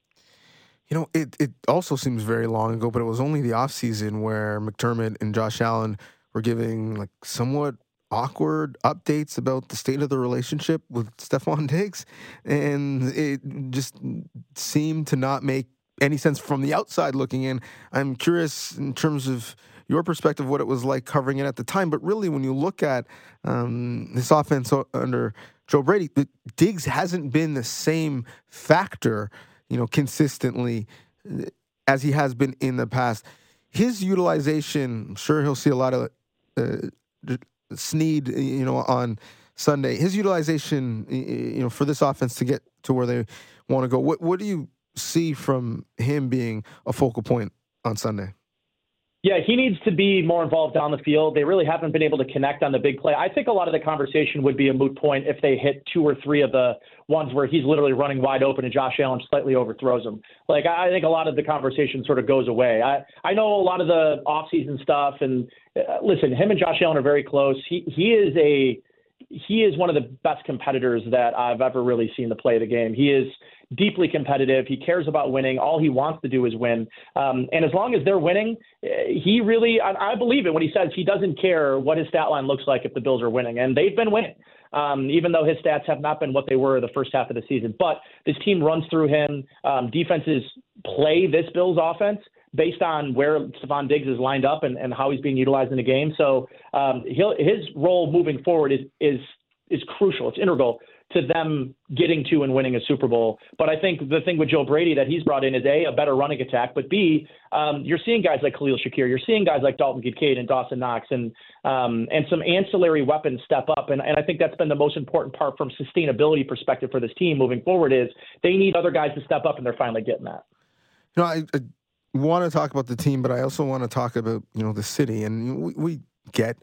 You know, it, it also seems very long ago, but it was only the offseason where McDermott and Josh Allen were giving like somewhat awkward updates about the state of the relationship with Stefon Diggs. And it just seemed to not make any sense from the outside looking in. I'm curious in terms of your perspective, what it was like covering it at the time. But really, when you look at um, this offense under Joe Brady, Diggs hasn't been the same factor, you know, consistently uh, as he has been in the past. His utilization, I'm sure he'll see a lot of uh, Sneed, you know, on Sunday. His utilization, you know, for this offense to get to where they want to go. What what do you see from him being a focal point on Sunday? Yeah, he needs to be more involved down the field. They really haven't been able to connect on the big play. I think a lot of the conversation would be a moot point if they hit two or three of the ones where he's literally running wide open and Josh Allen slightly overthrows him. Like I think a lot of the conversation sort of goes away. I I know a lot of the offseason stuff and uh, listen, him and Josh Allen are very close. He he is a he is one of the best competitors that I've ever really seen to play the game. He is deeply competitive. He cares about winning. All he wants to do is win. Um, and as long as they're winning, eh, he really, I, I believe it when he says he doesn't care what his stat line looks like if the Bills are winning. And they've been winning. Um, even though his stats have not been what they were the first half of the season. But this team runs through him. Um, defenses play this Bills offense based on where Stefon Diggs is lined up and, and how he's being utilized in the game. So um, his role moving forward is is is crucial. It's integral to them getting to and winning a Super Bowl. But I think the thing with Joe Brady that he's brought in is a a better running attack, but b um, you're seeing guys like Khalil Shakir, you're seeing guys like Dalton Kincaid and Dawson Knox, and um, and some ancillary weapons step up. And, and I think that's been the most important part from sustainability perspective for this team moving forward is they need other guys to step up, and they're finally getting that. You know, I, I want to talk about the team, but I also want to talk about you know the city, and we, we get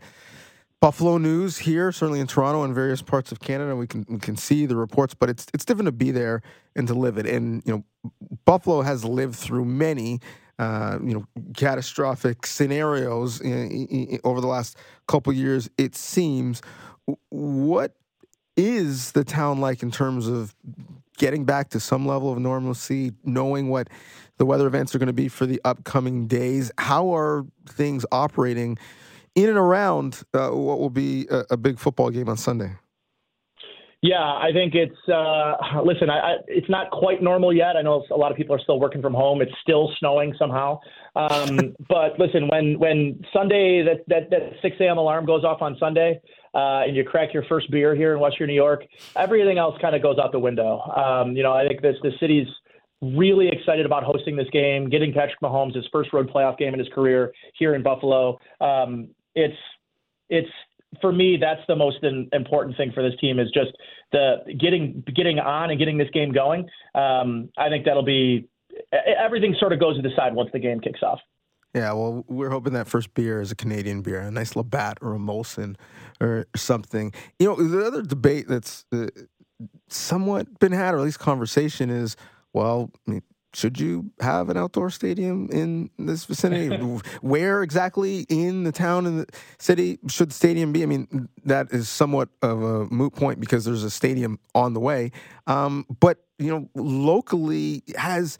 Buffalo news here, certainly in Toronto and various parts of Canada. We can we can see the reports, but it's it's different to be there and to live it. And you know, Buffalo has lived through many. Uh, you know, catastrophic scenarios in, in, over the last couple years. It seems. What is the town like in terms of getting back to some level of normalcy, knowing what the weather events are going to be for the upcoming days? How are things operating in and around uh, what will be a, a big football game on Sunday? Yeah, I think it's uh, listen. I, I, it's not quite normal yet. I know a lot of people are still working from home. It's still snowing somehow. Um, <laughs> but listen, when when Sunday that that, that 6 a.m. alarm goes off on Sunday, uh, and you crack your first beer here in Western New York, everything else kind of goes out the window. Um, you know, I think this the city's really excited about hosting this game, getting Patrick Mahomes his first road playoff game in his career here in Buffalo. Um, it's it's for me, that's the most important thing for this team is just the getting getting on and getting this game going. Um, I think that'll be everything. Sort of goes to the side once the game kicks off. Yeah, well, we're hoping that first beer is a Canadian beer, a nice Labatt or a Molson or something. You know, the other debate that's uh, somewhat been had, or at least conversation, is well, I mean, should you have an outdoor stadium in this vicinity? <laughs> Where exactly in the town and the city should the stadium be? I mean, that is somewhat of a moot point because there's a stadium on the way. Um, but you know, locally has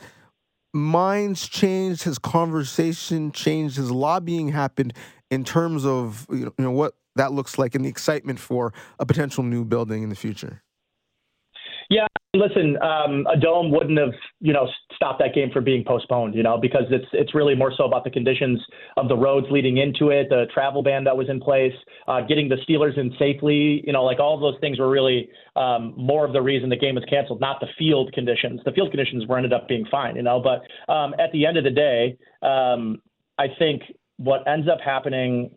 minds changed, has conversation changed, has lobbying happened in terms of you know what that looks like and the excitement for a potential new building in the future. Yeah, listen, um, a dome wouldn't have, you know, stopped that game from being postponed, you know, because it's it's really more so about the conditions of the roads leading into it, the travel ban that was in place, uh, getting the Steelers in safely, you know, like all those things were really um, more of the reason the game was canceled, not the field conditions. The field conditions were ended up being fine, you know, but um, at the end of the day, um, I think what ends up happening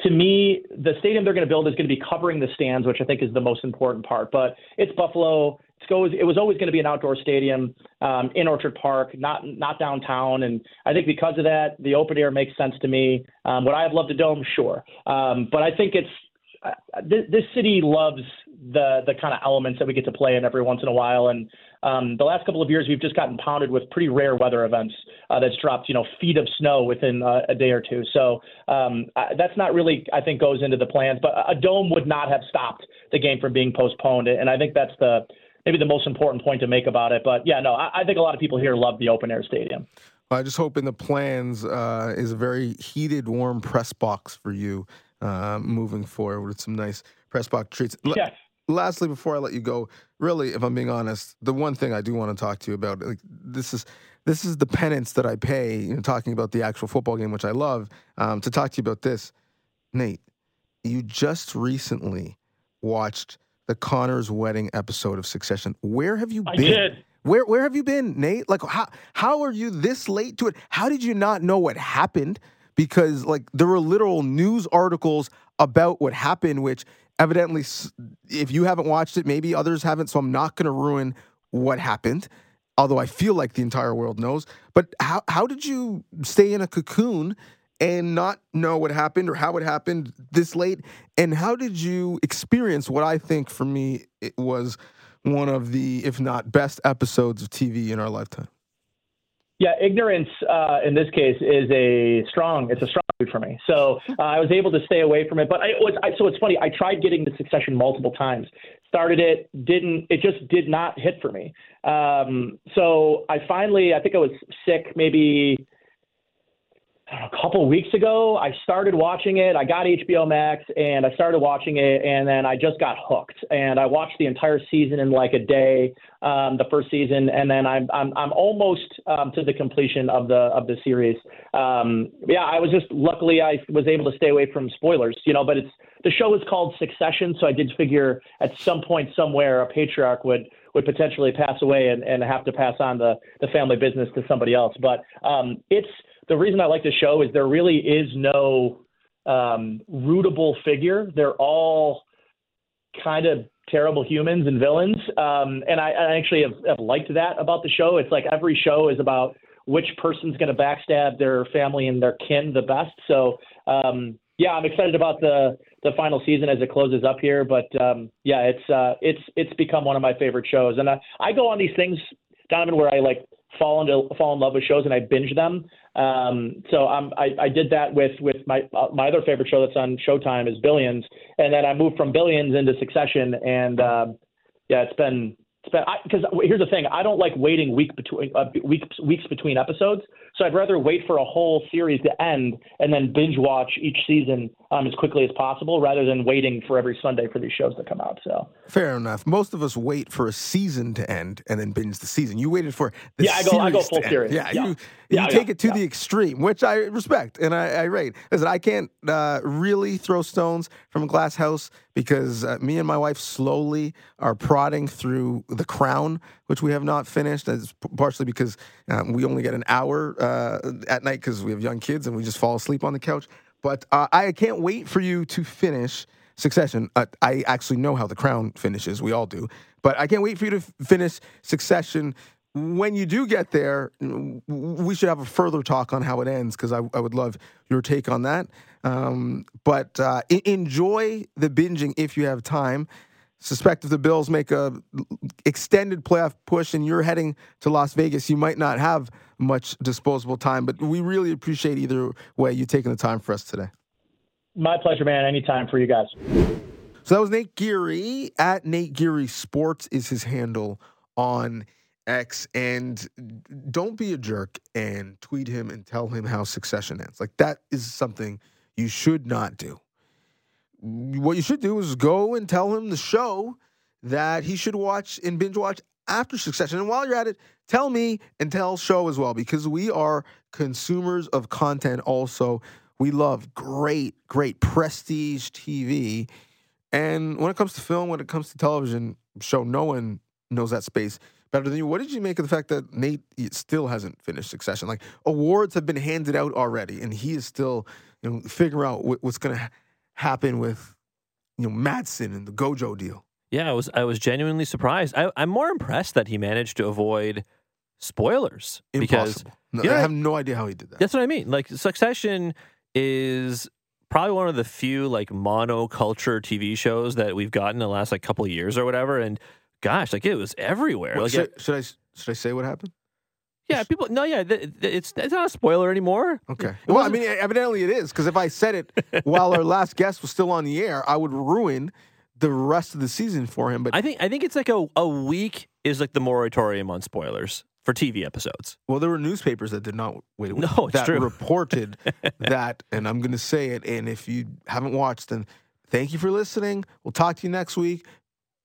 to me, the stadium they're going to build is going to be covering the stands, which I think is the most important part. But it's Buffalo. It's always, it was always going to be an outdoor stadium um, in Orchard Park, not not downtown. And I think because of that, the open air makes sense to me. Um, would I have loved a dome? Sure. Um, but I think it's uh, this, this city loves the the kind of elements that we get to play in every once in a while. And um, the last couple of years, we've just gotten pounded with pretty rare weather events uh, that's dropped, you know, feet of snow within uh, a day or two. So um, that's not really, I think, goes into the plans. But a dome would not have stopped the game from being postponed, and I think that's the maybe the most important point to make about it. But yeah, no, I, I think a lot of people here love the open air stadium. I just hope in the plans uh, is a very heated, warm press box for you uh, moving forward with some nice press box treats. Yes lastly, before I let you go, really, if I'm being honest, the one thing I do want to talk to you about, like this is this is the penance that I pay, you know, talking about the actual football game, which I love, um, to talk to you about this. Nate, you just recently watched the Connor's wedding episode of Succession. Where have you been? I did. Where where have you been, Nate? Like how how are you this late to it? How did you not know what happened? Because like there were literal news articles about what happened, which evidently, if you haven't watched it, maybe others haven't. So I'm not going to ruin what happened. Although I feel like the entire world knows. But how how did you stay in a cocoon and not know what happened or how it happened this late? And how did you experience what I think for me it was one of the, if not best episodes of TV in our lifetime? Yeah, ignorance uh, in this case is a strong. It's a strong food for me. So uh, I was able to stay away from it. But I was I, so it's funny. I tried getting the Succession multiple times. Started it, didn't. It just did not hit for me. Um, so I finally, I think I was sick, maybe a couple weeks ago, I started watching it. I got HBO Max and I started watching it, and then I just got hooked. And I watched the entire season in like a day, um, the first season, and then I'm I'm I'm almost um, to the completion of the of the series. Um, yeah, I was just luckily I was able to stay away from spoilers, you know. But it's the show is called Succession, so I did figure at some point somewhere a patriarch would would potentially pass away and, and have to pass on the the family business to somebody else. But um, it's the reason I like the show is there really is no um, rootable figure. They're all kind of terrible humans and villains. Um, and I, I actually have, have, liked that about the show. It's like every show is about which person's going to backstab their family and their kin the best. So, um, yeah, I'm excited about the the final season as it closes up here. But um, yeah, it's uh, it's it's become one of my favorite shows, and I, I go on these things, Donnovan, where I like fall into fall in love with shows and I binge them. Um, so I'm, I, I did that with with my uh, my other favorite show that's on Showtime is Billions, and then I moved from Billions into Succession, and um, yeah, it's been because here's the thing, I don't like waiting week between uh, weeks weeks between episodes. So I'd rather wait for a whole series to end and then binge watch each season um, as quickly as possible, rather than waiting for every Sunday for these shows to come out. So fair enough. Most of us wait for a season to end and then binge the season. You waited for the season. yeah, I go I go full series. Yeah, yeah, you yeah, you take yeah, it to the extreme, which I respect and I, I rate. Listen, I can't uh, really throw stones from a glass house because uh, me and my wife slowly are prodding through The Crown, which we have not finished. That's partially because um, we only get an hour uh, at night because we have young kids and we just fall asleep on the couch. But uh, I can't wait for you to finish Succession. Uh, I actually know how The Crown finishes. We all do. But I can't wait for you to f- finish Succession. When you do get there, we should have a further talk on how it ends because I, I would love your take on that. Um, but uh, enjoy the binging if you have time. Suspect if the Bills make a extended playoff push and you're heading to Las Vegas, you might not have much disposable time. But we really appreciate either way you taking the time for us today. My pleasure, man. Anytime for you guys. So that was Nate Geary at Nate Geary Sports is his handle on X. And don't be a jerk and tweet him and tell him how succession ends. Like that is something you should not do. What you should do is go and tell him the show that he should watch and binge watch after Succession. And while you're at it, tell me and tell show as well because we are consumers of content also. We love great, great prestige TV. And when it comes to film, when it comes to television show, no one knows that space better than you. What did you make of the fact that Nate still hasn't finished Succession? Like awards have been handed out already, and he is still you know, figure out what's going to happen with, you know, Matsson and the Gojo deal. Yeah, I was I was genuinely surprised. I, am more impressed that he managed to avoid spoilers Impossible. because no, I have no idea how he did that. That's what I mean. Like Succession is probably one of the few like monoculture TV shows that we've gotten in the last like couple of years or whatever. And gosh, like it was everywhere. Well, like, should, it, should I should I say what happened? Yeah, people. No, yeah, it's it's not a spoiler anymore. Okay. It well, I mean, evidently it is because if I said it <laughs> while our last guest was still on the air, I would ruin the rest of the season for him. But I think I think it's like a a week is like the moratorium on spoilers for TV episodes. Well, there were newspapers that did not wait a week. No, it's that true. reported <laughs> that, and I'm going to say it. And if you haven't watched, then thank you for listening. We'll talk to you next week.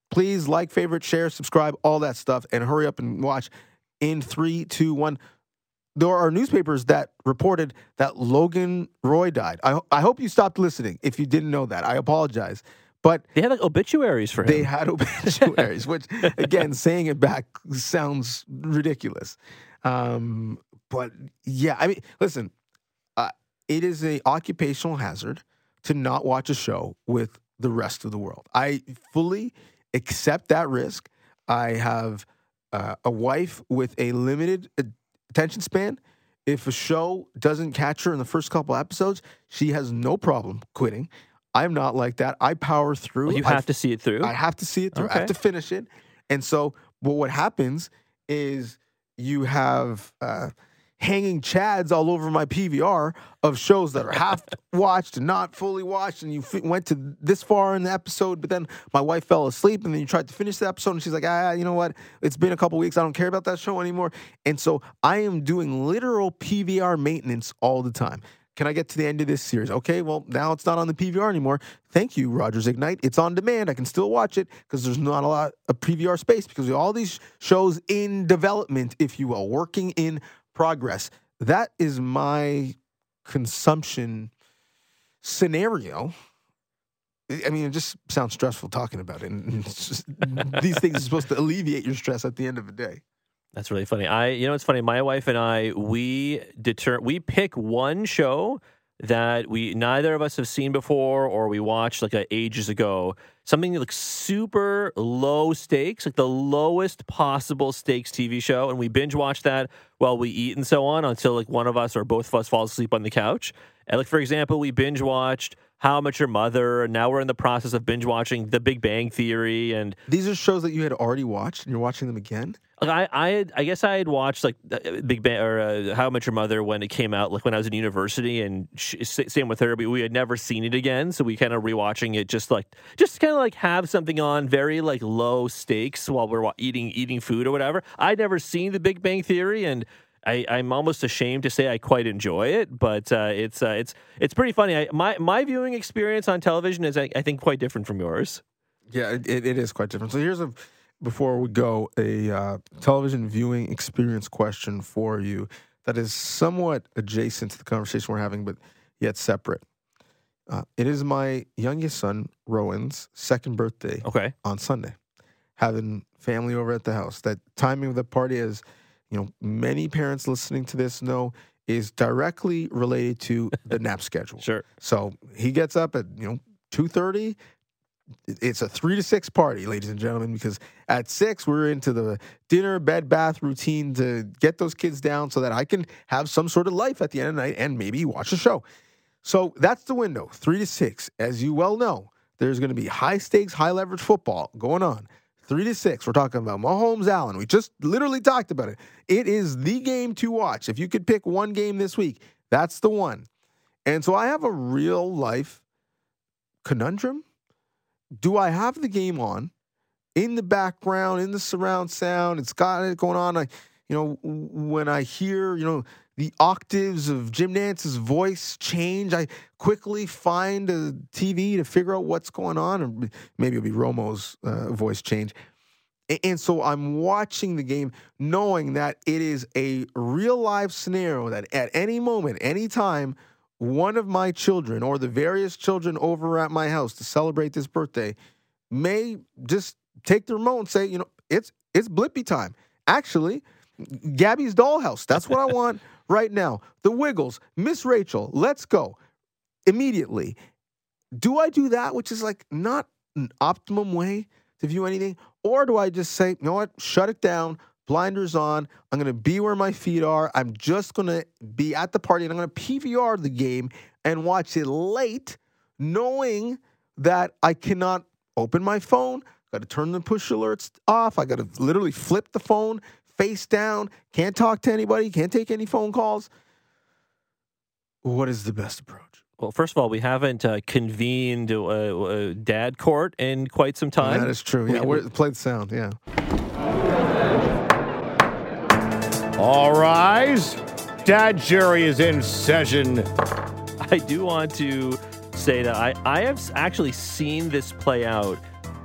Please like, favorite, share, subscribe, all that stuff, and hurry up and watch in three, two, one. There are newspapers that reported that Logan Roy died. I, I hope you stopped listening if you didn't know that. I apologize. But they had like obituaries for him. They had <laughs> obituaries, which again, saying it back sounds ridiculous. Um, but yeah, I mean, listen, uh, it is a occupational hazard to not watch a show with the rest of the world. I fully accept that risk. I have uh, a wife with a limited attention span, if a show doesn't catch her in the first couple episodes, she has no problem quitting. I'm not like that. I power through. Well, you have I, to see it through. I have to see it through. Okay. I have to finish it. And so, but what happens is you have uh, hanging chads all over my PVR of shows that are half <laughs> watched and not fully watched, and you f- went to this far in the episode, but then my wife fell asleep, and then you tried to finish the episode, and she's like, ah, you know what? It's been a couple weeks. I don't care about that show anymore. And so I am doing literal PVR maintenance all the time. Can I get to the end of this series? Okay, well, now it's not on the PVR anymore. Thank you, Rogers Ignite. It's on demand. I can still watch it because there's not a lot of PVR space because all these shows in development, if you will, working in progress. That is my consumption scenario. I mean, it just sounds stressful talking about it. And <laughs> just, these things are supposed to alleviate your stress at the end of the day. That's really funny. I, you know, it's funny. My wife and I, we deter, we pick one show that we neither of us have seen before or we watched like ages ago. Something like super low stakes like the lowest possible stakes tv show and we binge watch that while we eat and so on until like one of us or both of us falls asleep on the couch. And like for example we binge watched How Much Your Mother, and now we're in the process of binge watching The Big Bang Theory, and These are shows that you had already watched, and you're watching them again. like, I, I, had, I guess I had watched like uh, Big Bang or uh, How I Met Your Mother when it came out, like when I was in university, and sh- s- same with her. But we had never seen it again, so we kind of rewatching it, just like just kind of like have something on very like low stakes while we're wa- eating eating food or whatever. I'd never seen The Big Bang Theory, and I, I'm almost ashamed to say I quite enjoy it, but uh, it's uh, it's it's pretty funny. I, my my viewing experience on television is, I, I think, quite different from yours. Yeah, it, it, is quite different. So here's a before we go a uh, television viewing experience question for you that is somewhat adjacent to the conversation we're having, but yet separate. Uh, it is my youngest son Rowan's second birthday Okay, on Sunday, having family over at the house. That timing of the party, as you know, many parents listening to this know, is directly related to the <laughs> nap schedule. sure. So he gets up at you know two thirty. It's a three to six party, ladies and gentlemen, because at six we're into the dinner, bed, bath routine to get those kids down so that I can have some sort of life at the end of the night and maybe watch a show. So that's the window, three to six. As you well know, there's going to be high stakes, high leverage football going on. Three to six. We're talking about Mahomes Allen. We just literally talked about it. It is the game to watch. If you could pick one game this week, that's the one. And so I have a real life conundrum. Do I have the game on in the background, in the surround sound? It's got it going on. I, you know, when I hear, you know, the octaves of Jim Nantz's voice change, I quickly find a TV to figure out what's going on, or maybe it'll be Romo's uh, voice change. And so I'm watching the game knowing that it is a real life scenario that at any moment, any time, one of my children or the various children over at my house to celebrate this birthday may just take the remote and say, you know, it's it's Blippi time. Actually, Gabby's dollhouse. That's what I want <laughs> right now. The Wiggles, Miss Rachel, let's go. Immediately. Do I do that, which is like not an optimum way to view anything? Or do I just say, you know what, shut it down, blinders on, I'm going to be where my feet are, I'm just going to be at the party and I'm going to PVR the game and watch it late, knowing that I cannot open my phone, got to turn the push alerts off, I got to literally flip the phone face down, can't talk to anybody, can't take any phone calls. What is the best approach? Well, first of all, we haven't uh, convened uh, uh, dad court in quite some time. That is true. Yeah, We- we, play the sound. Yeah. All rise. Dad Jerry is in session. I do want to say that I, I have actually seen this play out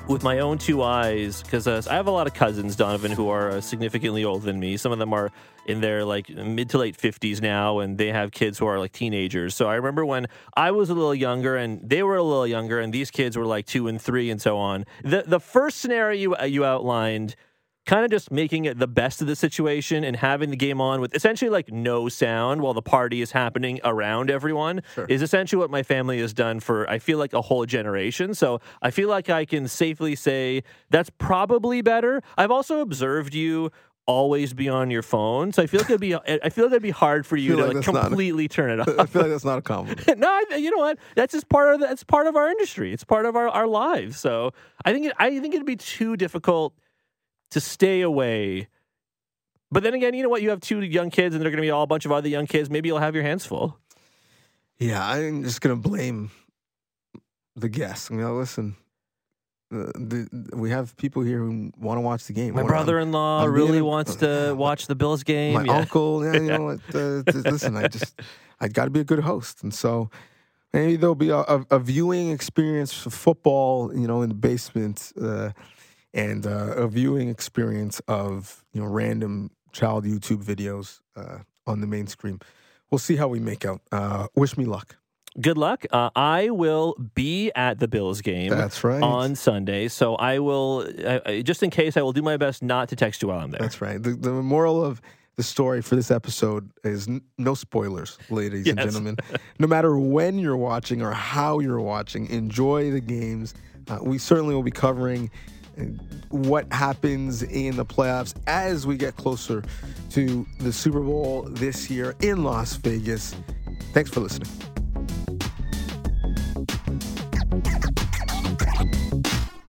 with my own two eyes because uh, I have a lot of cousins, Donnovan, who are uh, significantly older than me. Some of them are in their like mid to late 50s now, and they have kids who are like teenagers. So I remember when I was a little younger and they were a little younger, and these kids were like two and three and so on. The, the first scenario you, uh, you outlined kind of just making it the best of the situation and having the game on with essentially like no sound while the party is happening around everyone is essentially what my family has done for I feel like a whole generation. So I feel like I can safely say that's probably better. I've also observed you always be on your phone. So I feel like it'd be I feel like it'd be hard for you to like like completely turn it <laughs> off. I feel like that's not a compliment. <laughs> no, I, you know what? That's just part of the, that's part of our industry. It's part of our, our lives. So I think it, I think it'd be too difficult to stay away. But then again, you know what? You have two young kids, and they're going to be all a bunch of other young kids. Maybe you'll have your hands full. Yeah, I'm just gonna blame the guests. I mean, listen, uh, the, we have people here who want to watch the game. My brother-in-law I'm really a- wants <laughs> to watch the Bills game. my Yeah. uncle. Yeah, you know <laughs> what? Uh, listen, I just I got to be a good host, and so maybe there'll be a, a, a viewing experience for football, you know, in the basement, uh, and uh, a viewing experience of you know random child YouTube videos uh, on the main screen. We'll see how we make out. Uh, wish me luck. Good luck. Uh, I will be at the Bills game. That's right. On Sunday, so I will. Just in case, I will do my best not to text you while I'm there. That's right. The, the moral of the story for this episode is n- no spoilers, ladies and gentlemen. <laughs> no matter when you're watching or how you're watching, enjoy the games. Uh, we certainly will be covering what happens in the playoffs as we get closer to the Super Bowl this year in Las Vegas. Thanks for listening.